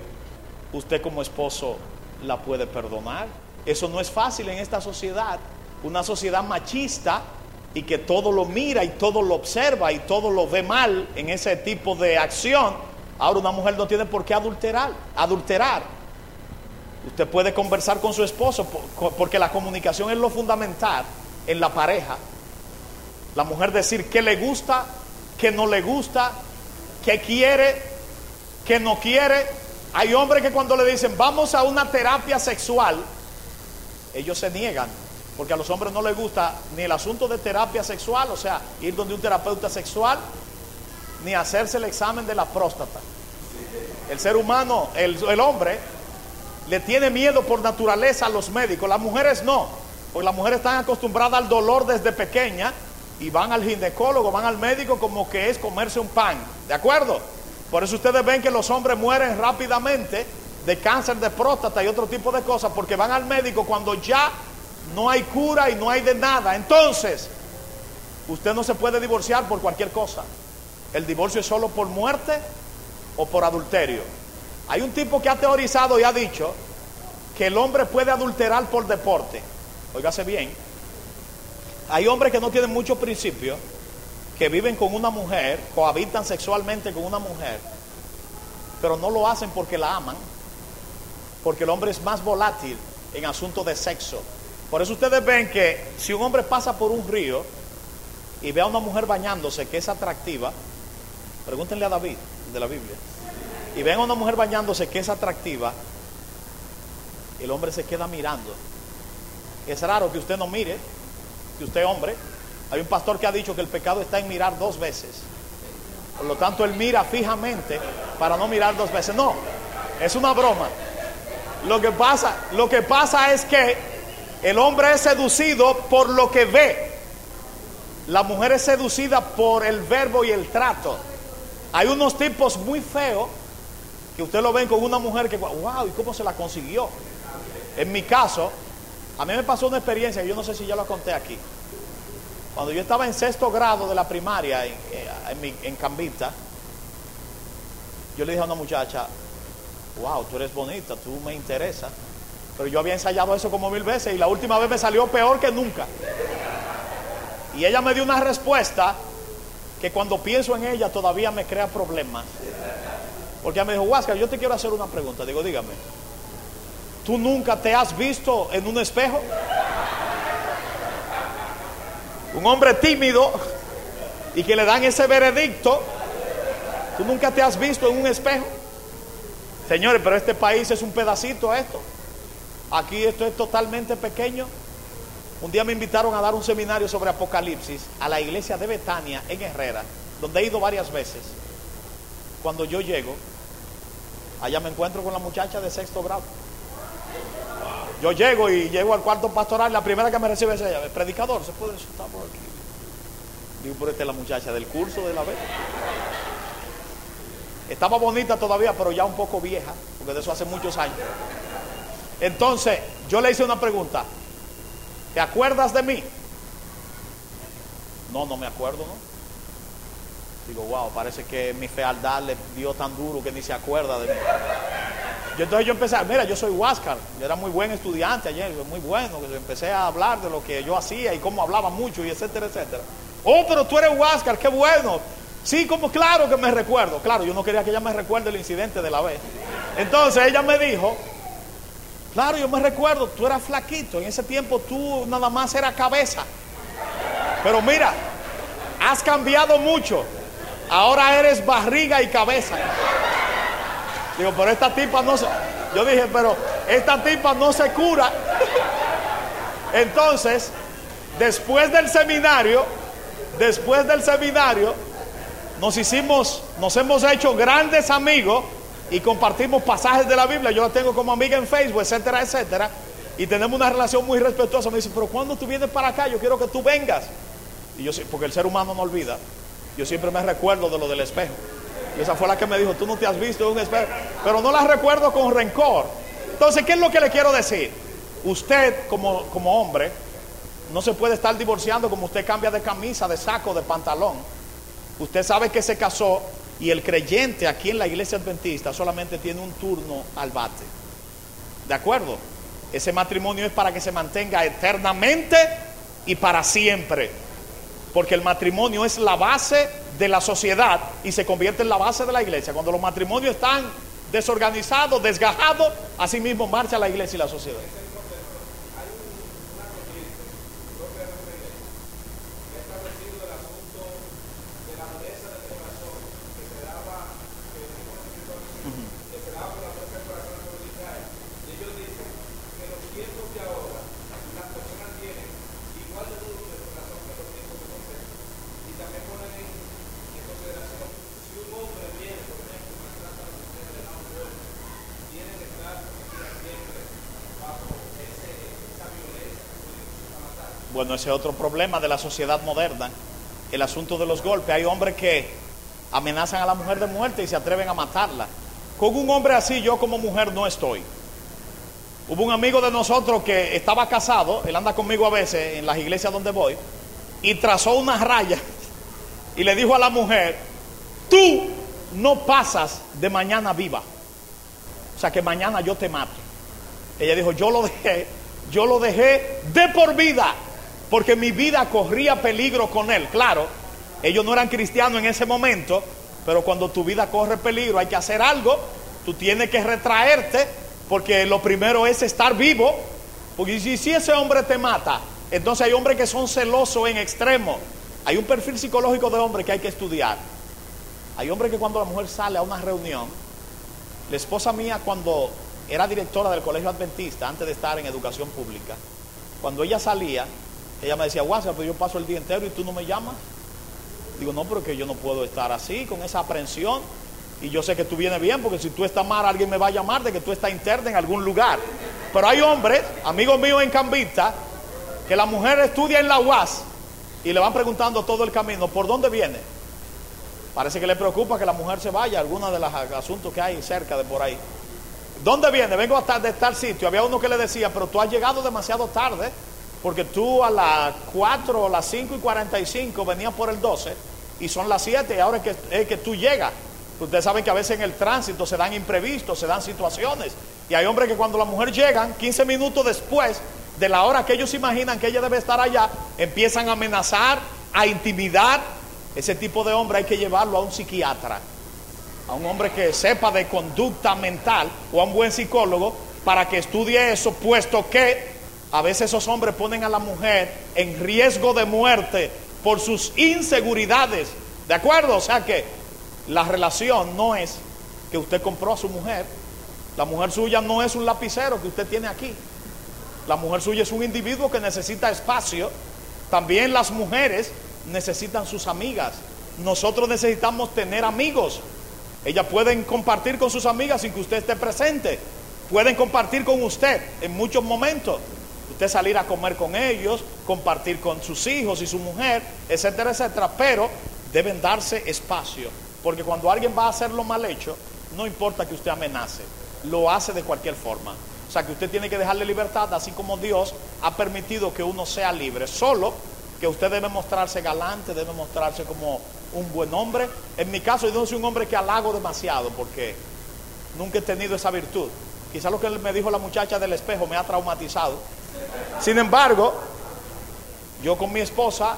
usted como esposo la puede perdonar. Eso no es fácil en esta sociedad, una sociedad machista y que todo lo mira y todo lo observa y todo lo ve mal en ese tipo de acción. Ahora una mujer no tiene por qué adulterar, adulterar. Usted puede conversar con su esposo por- porque la comunicación es lo fundamental en la pareja. La mujer decir qué le gusta, qué no le gusta, qué quiere, qué no quiere. Hay hombres que cuando le dicen vamos a una terapia sexual, ellos se niegan, porque a los hombres no les gusta ni el asunto de terapia sexual, o sea, ir donde un terapeuta sexual, ni hacerse el examen de la próstata. El ser humano, el, el hombre, le tiene miedo por naturaleza a los médicos, las mujeres no, porque las mujeres están acostumbradas al dolor desde pequeña y van al ginecólogo, van al médico como que es comerse un pan, ¿de acuerdo? Por eso ustedes ven que los hombres mueren rápidamente de cáncer de próstata y otro tipo de cosas, porque van al médico cuando ya no hay cura y no hay de nada. Entonces, usted no se puede divorciar por cualquier cosa. El divorcio es solo por muerte o por adulterio. Hay un tipo que ha teorizado y ha dicho que el hombre puede adulterar por deporte. Óigase bien. Hay hombres que no tienen muchos principios, que viven con una mujer, cohabitan sexualmente con una mujer, pero no lo hacen porque la aman, porque el hombre es más volátil en asuntos de sexo. Por eso ustedes ven que si un hombre pasa por un río y ve a una mujer bañándose que es atractiva, pregúntenle a David de la Biblia, y ven a una mujer bañándose que es atractiva, el hombre se queda mirando. Es raro que usted no mire, que usted hombre. Hay un pastor que ha dicho que el pecado está en mirar dos veces. Por lo tanto, él mira fijamente para no mirar dos veces. No, es una broma. Lo que pasa, lo que pasa es que el hombre es seducido por lo que ve. La mujer es seducida por el verbo y el trato. Hay unos tipos muy feos que usted lo ven con una mujer que, wow, ¿y cómo se la consiguió? En mi caso, a mí me pasó una experiencia, yo no sé si ya lo conté aquí. Cuando yo estaba en sexto grado de la primaria en, eh, en, en Cambita, yo le dije a una muchacha, wow, tú eres bonita, tú me interesas. Pero yo había ensayado eso como mil veces y la última vez me salió peor que nunca. Y ella me dio una respuesta que cuando pienso en ella todavía me crea problemas. Porque ella me dijo, Huáscar, yo te quiero hacer una pregunta. Digo, dígame, ¿tú nunca te has visto en un espejo? Un hombre tímido y que le dan ese veredicto, ¿tú nunca te has visto en un espejo? Señores, pero este país es un pedacito esto. Aquí esto es totalmente pequeño. Un día me invitaron a dar un seminario sobre Apocalipsis a la iglesia de Betania en Herrera, donde he ido varias veces. Cuando yo llego, allá me encuentro con la muchacha de sexto grado. Yo llego y llego al cuarto pastoral, la primera que me recibe es ella, el predicador, se puede sentar por aquí. Digo, por esta es la muchacha del curso de la vez. Estaba bonita todavía, pero ya un poco vieja, porque de eso hace muchos años. Entonces, yo le hice una pregunta. ¿Te acuerdas de mí? No, no me acuerdo, ¿no? Digo, wow, parece que mi fealdad le dio tan duro que ni se acuerda de mí. Y entonces yo empecé, a- mira, yo soy Huáscar, yo era muy buen estudiante ayer, muy bueno, que empecé a hablar de lo que yo hacía y cómo hablaba mucho y etcétera, etcétera. Oh, pero tú eres Huáscar, qué bueno. Sí, como claro que me recuerdo. Claro, yo no quería que ella me recuerde el incidente de la vez. Entonces ella me dijo, claro, yo me recuerdo, tú eras flaquito, en ese tiempo tú nada más era cabeza. Pero mira, has cambiado mucho. Ahora eres barriga y cabeza. Digo, pero esta tipa no se. Yo dije, pero esta tipa no se cura. Entonces, después del seminario, después del seminario, nos hicimos, nos hemos hecho grandes amigos y compartimos pasajes de la Biblia. Yo la tengo como amiga en Facebook, etcétera, etcétera. Y tenemos una relación muy respetuosa. Me dice, pero cuando tú vienes para acá, yo quiero que tú vengas. Y yo, porque el ser humano no olvida. Yo siempre me recuerdo de lo del espejo. Esa fue la que me dijo, tú no te has visto un espejo. Pero no la recuerdo con rencor. Entonces, ¿qué es lo que le quiero decir? Usted como, como hombre no se puede estar divorciando como usted cambia de camisa, de saco, de pantalón. Usted sabe que se casó y el creyente aquí en la iglesia adventista solamente tiene un turno al bate. ¿De acuerdo? Ese matrimonio es para que se mantenga eternamente y para siempre. Porque el matrimonio es la base de la sociedad y se convierte en la base de la iglesia. Cuando los matrimonios están desorganizados, desgajados, así mismo marcha la iglesia y la sociedad. Ese es otro problema de la sociedad moderna, el asunto de los golpes. Hay hombres que amenazan a la mujer de muerte y se atreven a matarla. Con un hombre así yo como mujer no estoy. Hubo un amigo de nosotros que estaba casado, él anda conmigo a veces en las iglesias donde voy, y trazó una raya y le dijo a la mujer, tú no pasas de mañana viva. O sea que mañana yo te mato. Ella dijo, yo lo dejé, yo lo dejé de por vida, porque mi vida corría peligro con él. Claro, ellos no eran cristianos en ese momento, pero cuando tu vida corre peligro hay que hacer algo, tú tienes que retraerte, porque lo primero es estar vivo Porque si, ese hombre te mata, entonces hay hombres que son celosos en extremo. Hay un perfil psicológico de hombre que hay que estudiar. Hay hombres que cuando la mujer sale a una reunión, la esposa mía cuando era directora del colegio adventista, antes de estar en educación pública, cuando ella salía, ella me decía, guasa, pero yo paso el día entero y tú no me llamas. Digo, no, pero que yo no puedo estar así, con esa aprensión. Y yo sé que tú vienes bien, porque si tú estás mal, alguien me va a llamar de que tú estás interna en algún lugar. Pero hay hombres, amigos míos en Cambista, que la mujer estudia en la UAS y le van preguntando todo el camino, ¿por dónde viene? Parece que le preocupa que la mujer se vaya a alguno de los asuntos que hay cerca de por ahí. ¿Dónde viene? Vengo hasta de tal sitio. Había uno que le decía, pero tú has llegado demasiado tarde, porque tú a las 4 o las 5 y 45 venías por el 12 y son las 7 y ahora es que, es que tú llegas. Ustedes saben que a veces en el tránsito se dan imprevistos, se dan situaciones. Y hay hombres que cuando la mujer llegan, 15 minutos después de la hora que ellos imaginan que ella debe estar allá, empiezan a amenazar, a intimidar. Ese tipo de hombre hay que llevarlo a un psiquiatra, a un hombre que sepa de conducta mental o a un buen psicólogo para que estudie eso, puesto que a veces esos hombres ponen a la mujer en riesgo de muerte por sus inseguridades. ¿De acuerdo? O sea que la relación no es que usted compró a su mujer. La mujer suya no es un lapicero que usted tiene aquí. La mujer suya es un individuo que necesita espacio. También las mujeres necesitan sus amigas. Nosotros necesitamos tener amigos. Ellas pueden compartir con sus amigas sin que usted esté presente. Pueden compartir con usted en muchos momentos. Usted salir a comer con ellos, compartir con sus hijos y su mujer, etcétera, etcétera. Pero deben darse espacio. Porque cuando alguien va a hacer lo mal hecho, no importa que usted amenace, lo hace de cualquier forma. O sea que usted tiene que dejarle libertad, así como Dios ha permitido que uno sea libre. Solo que usted debe mostrarse galante, debe mostrarse como un buen hombre. En mi caso, yo no soy un hombre que halago demasiado, porque nunca he tenido esa virtud. Quizá lo que me dijo la muchacha del espejo me ha traumatizado. Sin embargo, yo con mi esposa,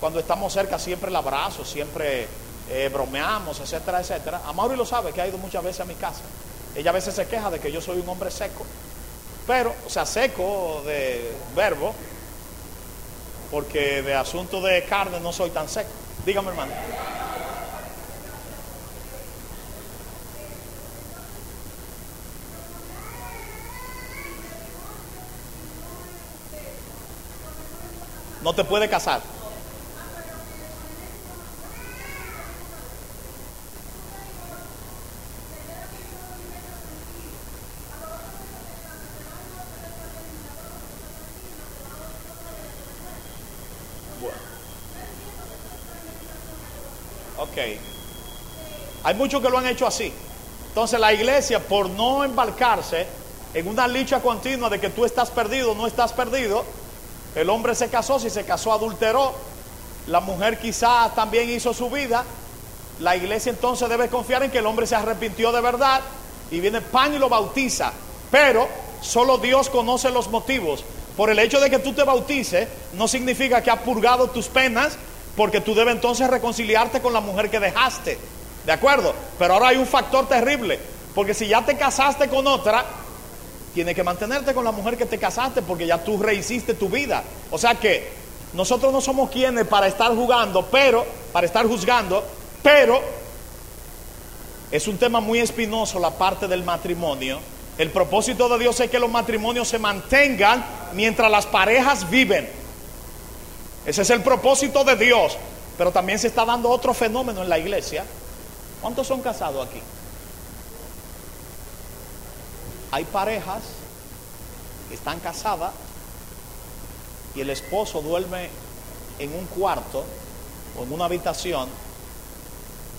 cuando estamos cerca, siempre la abrazo, siempre eh, bromeamos, etcétera, etcétera. A Mauri lo sabe, que ha ido muchas veces a mi casa. Ella a veces se queja de que yo soy un hombre seco. Pero, o sea, seco de verbo, porque de asunto de carne no soy tan seco. Dígame, hermano. No te puede casar. Ok. Hay muchos que lo han hecho así. Entonces la iglesia, por no embarcarse en una lucha continua de que tú estás perdido, no estás perdido, el hombre se casó, si se casó adulteró, la mujer quizás también hizo su vida, la iglesia entonces debe confiar en que el hombre se arrepintió de verdad y viene pan y lo bautiza. Pero solo Dios conoce los motivos. Por el hecho de que tú te bautices, no significa que ha purgado tus penas, porque tú debes entonces reconciliarte con la mujer que dejaste. ¿De acuerdo? Pero ahora hay un factor terrible, porque si ya te casaste con otra, tienes que mantenerte con la mujer que te casaste, porque ya tú rehiciste tu vida. O sea que nosotros no somos quienes para estar jugando, pero, para estar juzgando, pero es un tema muy espinoso la parte del matrimonio. El propósito de Dios es que los matrimonios se mantengan mientras las parejas viven. Ese es el propósito de Dios. Pero también se está dando otro fenómeno en la iglesia. ¿Cuántos son casados aquí? Hay parejas que están casadas y el esposo duerme en un cuarto o en una habitación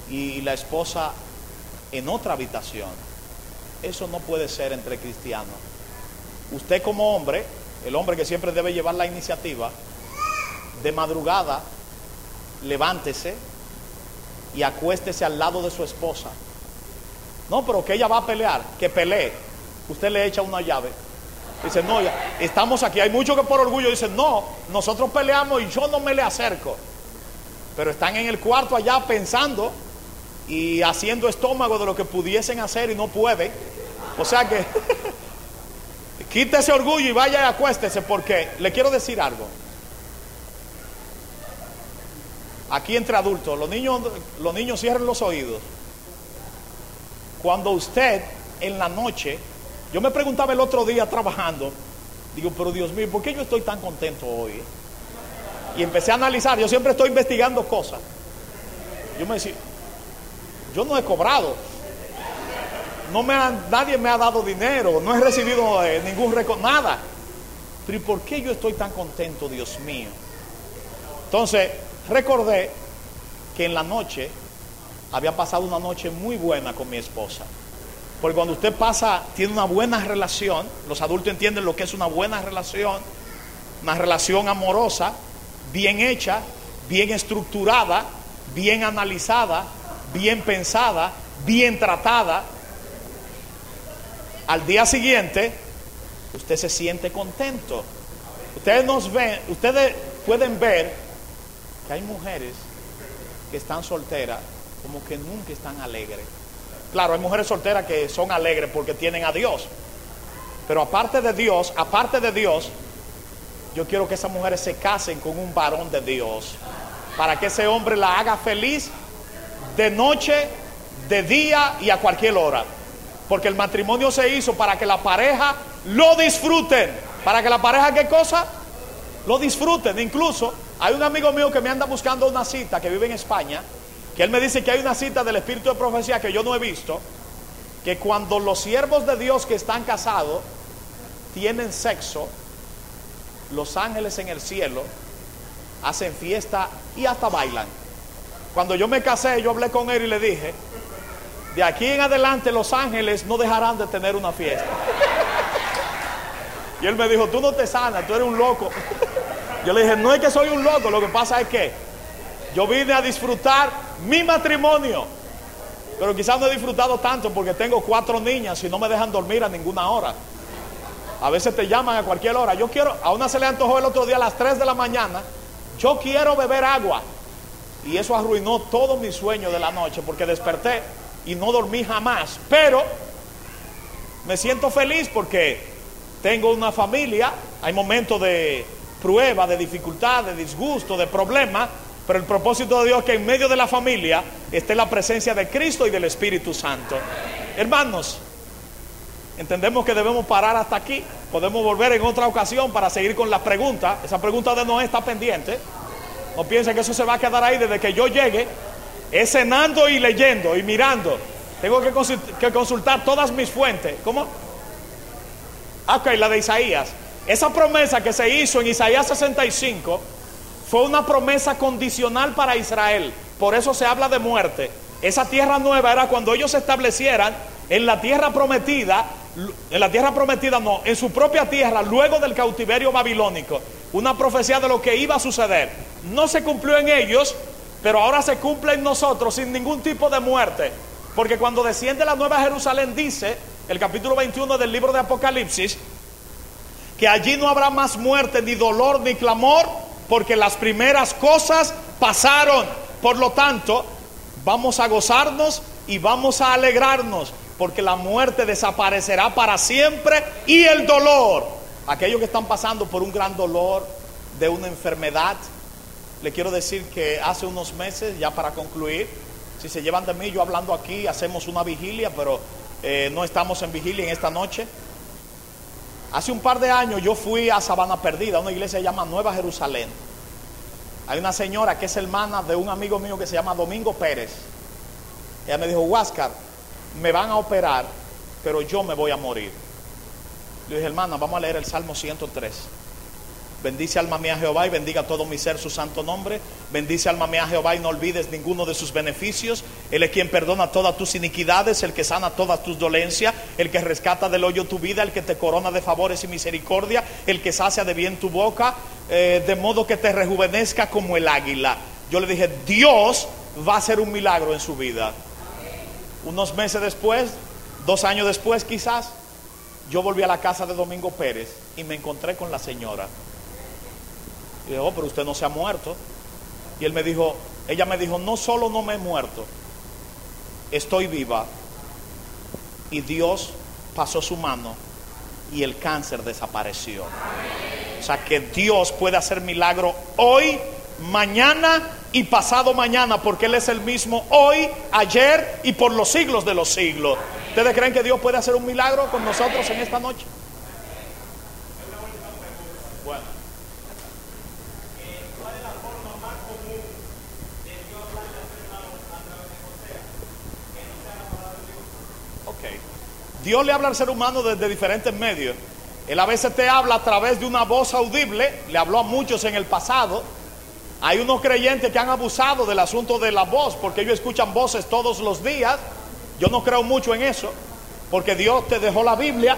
y la esposa en otra habitación. Eso no puede ser entre cristianos. Usted como hombre, el hombre que siempre debe llevar la iniciativa, de madrugada, levántese y acuéstese al lado de su esposa. No, pero que ella va a pelear, que pelee. Usted le echa una llave. Dice, no, ya, estamos aquí. Hay muchos que por orgullo dicen, no, nosotros peleamos y yo no me le acerco. Pero están en el cuarto allá pensando y haciendo estómago de lo que pudiesen hacer y no pueden. O sea que, Quite ese orgullo y vaya y acuéstese porque le quiero decir algo. Aquí entre adultos, los niños, los niños cierren los oídos. Cuando usted en la noche, yo me preguntaba el otro día trabajando, digo, pero Dios mío, ¿por qué yo estoy tan contento hoy? Y empecé a analizar, yo siempre estoy investigando cosas. Yo me decía, yo no he cobrado, no me han- nadie me ha dado dinero, no he recibido eh, ningún récord, nada. Pero ¿y por qué yo estoy tan contento, Dios mío? Entonces, recordé que en la noche había pasado una noche muy buena con mi esposa. Porque cuando usted pasa, tiene una buena relación, los adultos entienden lo que es una buena relación, una relación amorosa, bien hecha, bien estructurada, bien analizada, bien pensada, bien tratada. Al día siguiente, usted se siente contento. Ustedes nos ven, ustedes pueden ver que hay mujeres que están solteras como que nunca están alegres. Claro, hay mujeres solteras que son alegres porque tienen a Dios. Pero aparte de Dios, aparte de Dios, yo quiero que esas mujeres se casen con un varón de Dios. Para que ese hombre la haga feliz de noche, de día y a cualquier hora. Porque el matrimonio se hizo para que la pareja lo disfruten. Para que la pareja, ¿qué cosa? Lo disfruten. Incluso hay un amigo mío que me anda buscando una cita que vive en España. Que él me dice que hay una cita del Espíritu de Profecía que yo no he visto. Que cuando los siervos de Dios que están casados tienen sexo, los ángeles en el cielo hacen fiesta y hasta bailan. Cuando yo me casé, yo hablé con él y le dije, de aquí en adelante los ángeles no dejarán de tener una fiesta. Y él me dijo, tú no te sanas, tú eres un loco. Yo le dije, no es que soy un loco, lo que pasa es que yo vine a disfrutar mi matrimonio. Pero quizás no he disfrutado tanto porque tengo cuatro niñas y no me dejan dormir a ninguna hora. A veces te llaman a cualquier hora. Yo quiero, a una se le antojó el otro día a las 3 de la mañana. Yo quiero beber agua. Y eso arruinó todo mi sueño de la noche porque desperté y no dormí jamás. Pero me siento feliz porque tengo una familia. Hay momentos de prueba, de dificultad, de disgusto, de problema. Pero el propósito de Dios es que en medio de la familia esté la presencia de Cristo y del Espíritu Santo. Hermanos, entendemos que debemos parar hasta aquí. Podemos volver en otra ocasión para seguir con la pregunta. Esa pregunta de Noé está pendiente. No piensen que eso se va a quedar ahí desde que yo llegue. Es cenando y leyendo y mirando. Tengo que consultar todas mis fuentes. ¿Cómo? Ah, Ok, la de Isaías. Esa promesa que se hizo en Isaías 65 fue una promesa condicional para Israel. Por eso se habla de muerte. Esa tierra nueva era cuando ellos se establecieran en la tierra prometida, en la tierra prometida no, en su propia tierra, luego del cautiverio babilónico. Una profecía de lo que iba a suceder. No se cumplió en ellos, pero ahora se cumple en nosotros sin ningún tipo de muerte. Porque cuando desciende la nueva Jerusalén dice, el capítulo 21 del libro de Apocalipsis, que allí no habrá más muerte, ni dolor, ni clamor, porque las primeras cosas pasaron. Por lo tanto, vamos a gozarnos y vamos a alegrarnos, porque la muerte desaparecerá para siempre y el dolor. Aquellos que están pasando por un gran dolor de una enfermedad, le quiero decir que hace unos meses, ya para concluir, si se llevan de mí, yo hablando aquí, hacemos una vigilia, pero eh, no estamos en vigilia en esta noche. Hace un par de años yo fui a Sabana Perdida, una iglesia que se llama Nueva Jerusalén. Hay una señora que es hermana de un amigo mío que se llama Domingo Pérez. Ella me dijo, Huáscar, me van a operar, pero yo me voy a morir. Le dije, hermana, vamos a leer el Salmo 103. Bendice alma mía Jehová y bendiga todo mi ser su santo nombre. Bendice alma mía Jehová y no olvides ninguno de sus beneficios. Él es quien perdona todas tus iniquidades, el que sana todas tus dolencias, el que rescata del hoyo tu vida, el que te corona de favores y misericordia, el que sacia de bien tu boca, eh, de modo que te rejuvenezca como el águila. Yo le dije, Dios va a hacer un milagro en su vida. Unos meses después, dos años después quizás, yo volví a la casa de Domingo Pérez y me encontré con la señora. Y dije, oh, pero usted no se ha muerto. Y él me dijo, ella me dijo, no solo no me he muerto, estoy viva. Y Dios pasó su mano y el cáncer desapareció. O sea que Dios puede hacer milagro hoy, mañana y pasado mañana, porque Él es el mismo hoy, ayer y por los siglos de los siglos. ¿Ustedes creen que Dios puede hacer un milagro con nosotros en esta noche? Bueno. Ok. Dios le habla al ser humano desde diferentes medios. Él a veces te habla a través de una voz audible, le habló a muchos en el pasado. Hay unos creyentes que han abusado del asunto de la voz, porque ellos escuchan voces todos los días. Yo no creo mucho en eso, porque Dios te dejó la Biblia.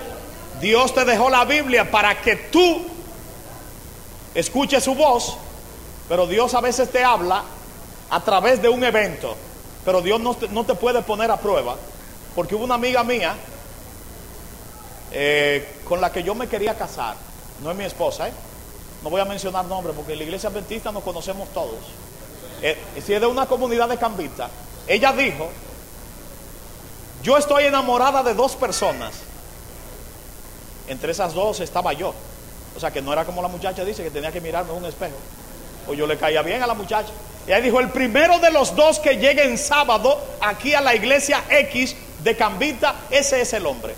Dios te dejó la Biblia para que tú escuches su voz, pero Dios a veces te habla a través de un evento, pero Dios no te, no te puede poner a prueba, porque hubo una amiga mía eh, con la que yo me quería casar, no es mi esposa, ¿eh? no voy a mencionar nombres porque en la iglesia adventista nos conocemos todos. Eh, si es de una comunidad de cambistas, ella dijo, yo estoy enamorada de dos personas. Entre esas dos estaba yo. O sea que no era como la muchacha dice que tenía que mirarme un espejo. O yo le caía bien a la muchacha. Y ella dijo, el primero de los dos que llegue en sábado aquí a la iglesia X de Cambita, ese es el hombre.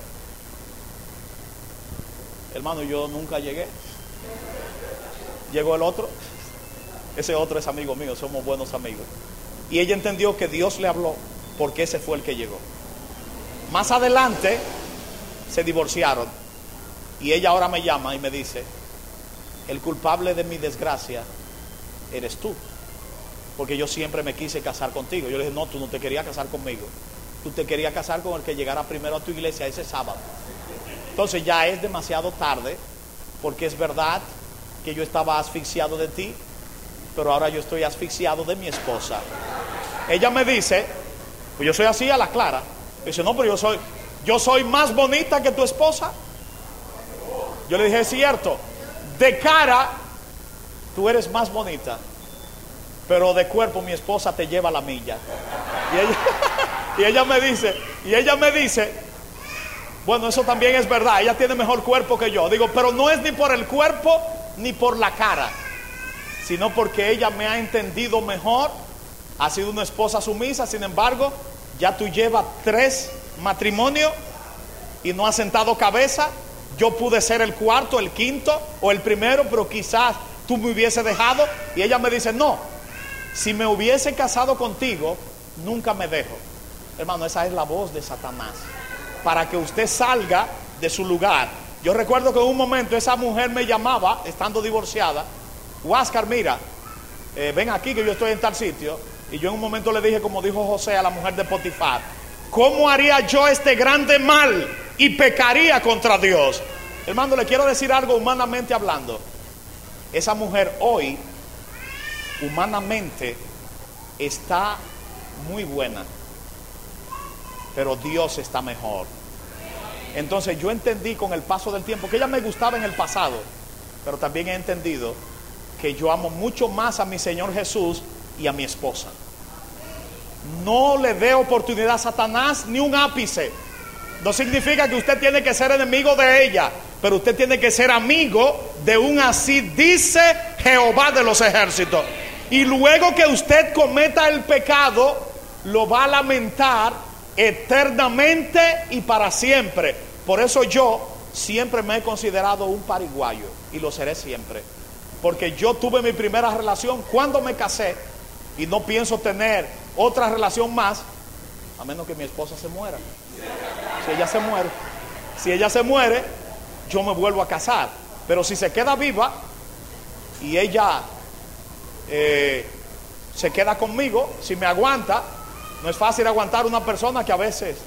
Hermano, yo nunca llegué. Llegó el otro. Ese otro es amigo mío, somos buenos amigos. Y ella entendió que Dios le habló porque ese fue el que llegó. Más adelante se divorciaron y ella ahora me llama y me dice, el culpable de mi desgracia eres tú. Porque yo siempre me quise casar contigo. Yo le dije, no, tú no te querías casar conmigo. Tú te querías casar con el que llegara primero a tu iglesia ese sábado. Entonces ya es demasiado tarde, porque es verdad que yo estaba asfixiado de ti, pero ahora yo estoy asfixiado de mi esposa. Ella me dice, pues yo soy así a la clara. Dice, no, pero yo soy, yo soy más bonita que tu esposa. Yo le dije, es cierto, de cara tú eres más bonita, pero de cuerpo mi esposa te lleva la milla. Y ella, y ella me dice, y ella me dice, bueno, eso también es verdad, ella tiene mejor cuerpo que yo. Digo, pero no es ni por el cuerpo ni por la cara, sino porque ella me ha entendido mejor, ha sido una esposa sumisa, sin embargo, ya tú llevas tres matrimonios y no has sentado cabeza. Yo pude ser el cuarto, el quinto o el primero, pero quizás tú me hubiese dejado. Y ella me dice, no, si me hubiese casado contigo, nunca me dejo. Hermano, esa es la voz de Satanás. Para que usted salga de su lugar. Yo recuerdo que en un momento esa mujer me llamaba, estando divorciada, Huáscar, mira, eh, ven aquí que yo estoy en tal sitio. Y yo en un momento le dije, como dijo José a la mujer de Potifar, ¿cómo haría yo este grande mal y pecaría contra Dios? Hermano, le quiero decir algo humanamente hablando. Esa mujer hoy, humanamente, está muy buena, pero Dios está mejor. Entonces yo entendí con el paso del tiempo que ella me gustaba en el pasado, pero también he entendido que yo amo mucho más a mi Señor Jesús y a mi esposa. No le dé oportunidad a Satanás ni un ápice. No significa que usted tiene que ser enemigo de ella, pero usted tiene que ser amigo de un así, dice Jehová de los ejércitos. Y luego que usted cometa el pecado, lo va a lamentar eternamente y para siempre. Por eso yo siempre me he considerado un pariguayo y lo seré siempre. Porque yo tuve mi primera relación cuando me casé y no pienso tener otra relación más a menos que mi esposa se muera. Si ella se muere, si ella se muere, yo me vuelvo a casar. Pero si se queda viva y ella eh, se queda conmigo, si me aguanta, no es fácil aguantar una persona que a veces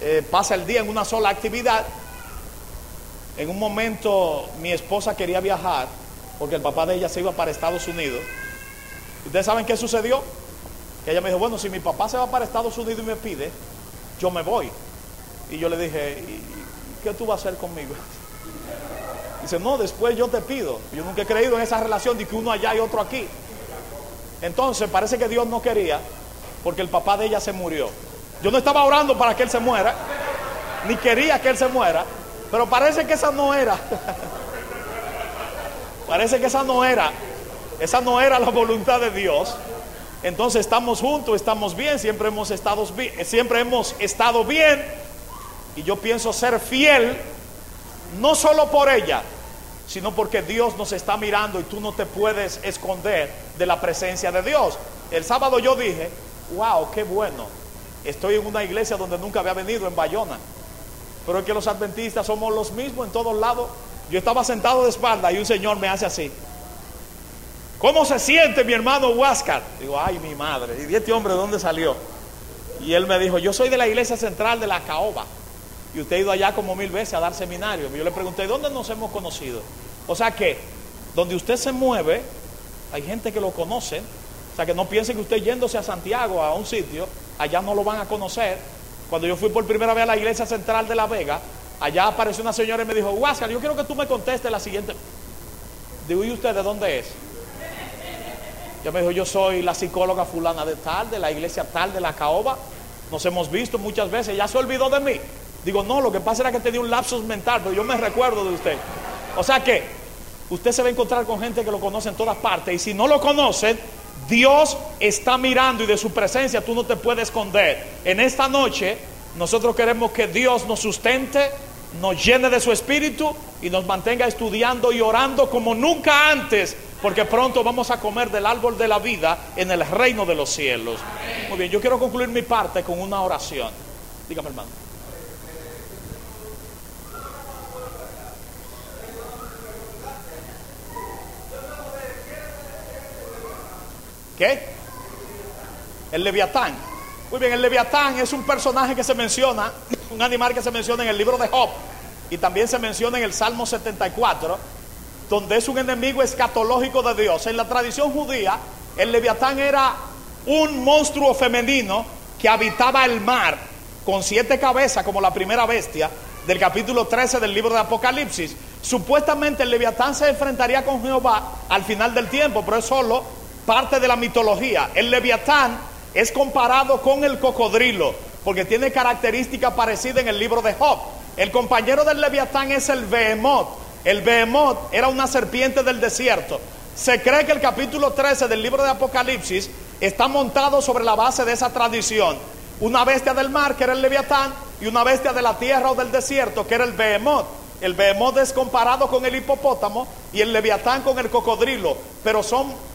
eh, pasa el día en una sola actividad. En un momento mi esposa quería viajar porque el papá de ella se iba para Estados Unidos. ¿Ustedes saben qué sucedió? Que ella me dijo, bueno, si mi papá se va para Estados Unidos y me pide, yo me voy. Y yo le dije, ¿y qué tú vas a hacer conmigo? Dice, no, después yo te pido. Yo nunca he creído en esa relación de que uno allá y otro aquí. Entonces parece que Dios no quería porque el papá de ella se murió. Yo no estaba orando para que él se muera, ni quería que él se muera, Pero parece que esa no era. parece que esa no era. Esa no era la voluntad de Dios. Entonces estamos juntos, estamos bien, siempre hemos estado bien, siempre hemos estado bien. Y yo pienso ser fiel, no solo por ella, sino porque Dios nos está mirando y tú no te puedes esconder de la presencia de Dios. El sábado yo dije, wow, qué bueno. Estoy en una iglesia donde nunca había venido, en Bayona. Pero es que los adventistas somos los mismos en todos lados. Yo estaba sentado de espalda y un señor me hace así. ¿Cómo se siente mi hermano Huáscar? Digo, ay, mi madre. ¿Y este hombre de dónde salió? Y él me dijo, yo soy de la iglesia central de la Caoba. Y usted ha ido allá como mil veces a dar seminario. Y yo le pregunté, ¿dónde nos hemos conocido? O sea que, donde usted se mueve, hay gente que lo conoce. O sea que no piense que usted yéndose a Santiago, a un sitio, allá no lo van a conocer. Cuando yo fui por primera vez a la iglesia central de La Vega, allá apareció una señora y me dijo, Huáscar, yo quiero que tú me contestes la siguiente. Digo, ¿y usted de dónde es? Ya me dijo, yo soy la psicóloga fulana de tal, de la iglesia tal, de la caoba. Nos hemos visto muchas veces, ya se olvidó de mí. Digo, no, lo que pasa era que tenía un lapsus mental, pero yo me recuerdo de usted. O sea que usted se va a encontrar con gente que lo conoce en todas partes. Y si no lo conocen, Dios está mirando y de su presencia tú no te puedes esconder. En esta noche nosotros queremos que Dios nos sustente, nos llene de su espíritu y nos mantenga estudiando y orando como nunca antes porque pronto vamos a comer del árbol de la vida en el reino de los cielos. Muy bien, yo quiero concluir mi parte con una oración. Dígame, hermano. ¿Qué? El leviatán. Muy bien, el leviatán es un personaje que se menciona, un animal que se menciona en el libro de Job y también se menciona en el Salmo 74 donde es un enemigo escatológico de Dios. En la tradición judía, el leviatán era un monstruo femenino que habitaba el mar con siete cabezas como la primera bestia del capítulo 13 del libro de Apocalipsis. Supuestamente el leviatán se enfrentaría con Jehová al final del tiempo, pero es solo parte de la mitología. El leviatán es comparado con el cocodrilo porque tiene características parecidas en el libro de Job. El compañero del leviatán es el behemoth el behemoth era una serpiente del desierto. Se cree que el capítulo 13 del libro de Apocalipsis está montado sobre la base de esa tradición. Una bestia del mar, que era el leviatán, y una bestia de la tierra o del desierto, que era el behemoth. El behemoth es comparado con el hipopótamo y el leviatán con el cocodrilo, pero son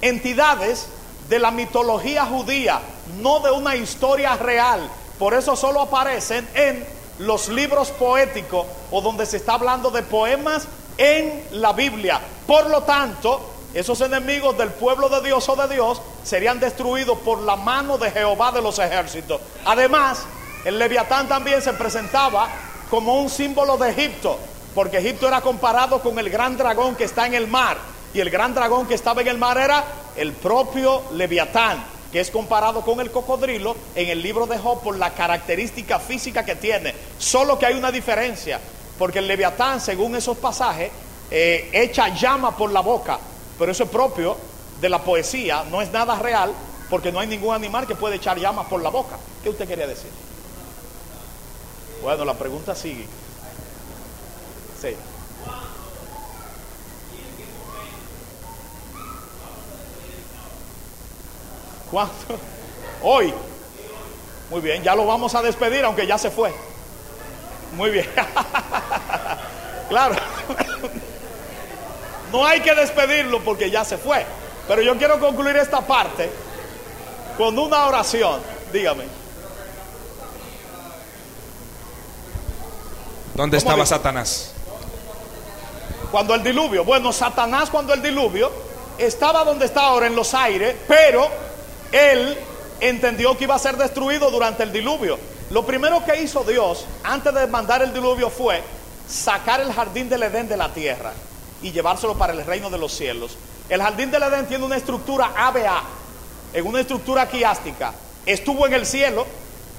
entidades de la mitología judía, no de una historia real. Por eso solo aparecen en los libros poéticos o donde se está hablando de poemas en la Biblia. Por lo tanto, esos enemigos del pueblo de Dios o de Dios serían destruidos por la mano de Jehová de los ejércitos. Además, el leviatán también se presentaba como un símbolo de Egipto, porque Egipto era comparado con el gran dragón que está en el mar, y el gran dragón que estaba en el mar era el propio leviatán que es comparado con el cocodrilo en el libro de Job por la característica física que tiene. Solo que hay una diferencia, porque el leviatán, según esos pasajes, eh, echa llama por la boca, pero eso es propio de la poesía, no es nada real, porque no hay ningún animal que puede echar llamas por la boca. ¿Qué usted quería decir? Bueno, la pregunta sigue. Sí. ¿Cuándo? Hoy. Muy bien, ya lo vamos a despedir, aunque ya se fue. Muy bien. claro. no hay que despedirlo porque ya se fue. Pero yo quiero concluir esta parte con una oración. Dígame. ¿Dónde estaba Satanás? Cuando el diluvio. Bueno, Satanás cuando el diluvio estaba donde está ahora en los aires, pero él entendió que iba a ser destruido durante el diluvio. Lo primero que hizo Dios antes de mandar el diluvio fue sacar el jardín del Edén de la tierra y llevárselo para el reino de los cielos. El jardín del Edén tiene una estructura ABA, en una estructura quiástica. Estuvo en el cielo,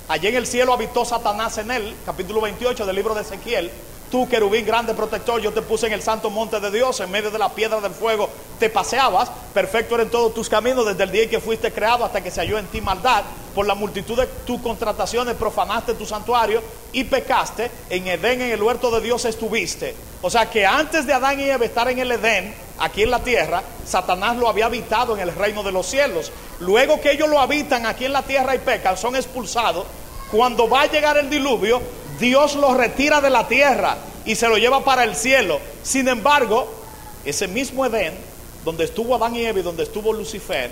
allí en el cielo habitó Satanás en él, capítulo 28 del libro de Ezequiel. Tú, querubín grande protector, yo te puse en el santo monte de Dios, en medio de la piedra del fuego, te paseabas, perfecto en todos tus caminos desde el día en que fuiste creado hasta que se halló en ti maldad. por la multitud de tus contrataciones profanaste tu santuario y pecaste. En Edén, en el huerto de Dios estuviste. O sea que antes de Adán y Eva estar en el Edén, aquí en la tierra, Satanás lo había habitado en el reino de los cielos. Luego que ellos lo habitan aquí en la tierra y pecan, son expulsados. Cuando va a llegar el diluvio, Dios los retira de la tierra y se lo lleva para el cielo. Sin embargo, ese mismo Edén, donde estuvo Adán y Eva y donde estuvo Lucifer,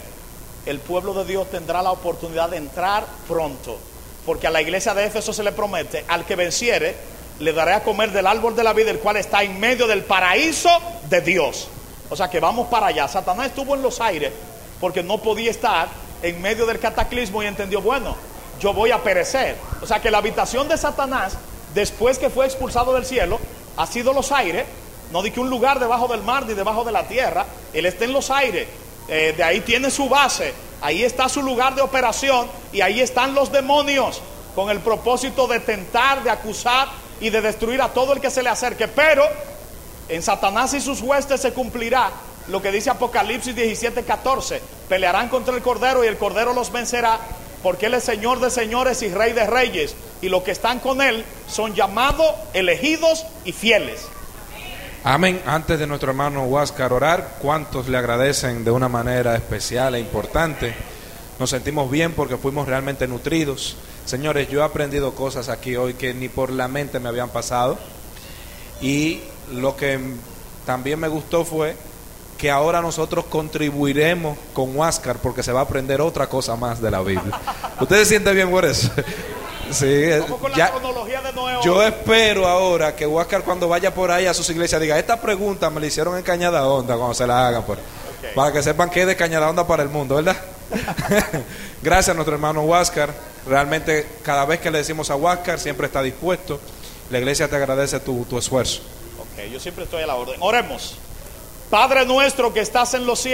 el pueblo de Dios tendrá la oportunidad de entrar pronto. Porque a la iglesia de Éfeso se le promete, al que venciere, le daré a comer del árbol de la vida, el cual está en medio del paraíso de Dios. O sea que vamos para allá. Satanás estuvo en los aires porque no podía estar en medio del cataclismo y entendió, bueno, yo voy a perecer. O sea que la habitación de Satanás, después que fue expulsado del cielo, ha sido los aires. No di que un lugar debajo del mar ni debajo de la tierra. Él está en los aires. Eh, de ahí tiene su base. Ahí está su lugar de operación. Y ahí están los demonios. Con el propósito de tentar, de acusar y de destruir a todo el que se le acerque. Pero en Satanás y sus huestes se cumplirá lo que dice Apocalipsis 17, 14. Pelearán contra el Cordero y el Cordero los vencerá porque Él es Señor de señores y Rey de reyes. Y los que están con Él son llamados, elegidos y fieles. Amén. Antes de nuestro hermano Huáscar orar, ¿cuántos le agradecen de una manera especial e importante? Nos sentimos bien porque fuimos realmente nutridos. Señores, yo he aprendido cosas aquí hoy que ni por la mente me habían pasado. Y lo que también me gustó fue que ahora nosotros contribuiremos con Huáscar porque se va a aprender otra cosa más de la Biblia. ¿Ustedes sienten bien por eso? Sí, con la ya- cronología de Noé. yo espero ahora que Huáscar cuando vaya por ahí a sus iglesias diga, esta pregunta me la hicieron en Cañada Onda cuando se la hagan, por, para que sepan que es de Cañada Onda para el mundo, ¿verdad? Gracias a nuestro hermano Huáscar. Realmente cada vez que le decimos a Huáscar siempre está dispuesto. La iglesia te agradece tu, tu esfuerzo. Ok, yo siempre estoy a la orden. Oremos. Padre nuestro que estás en los cielos.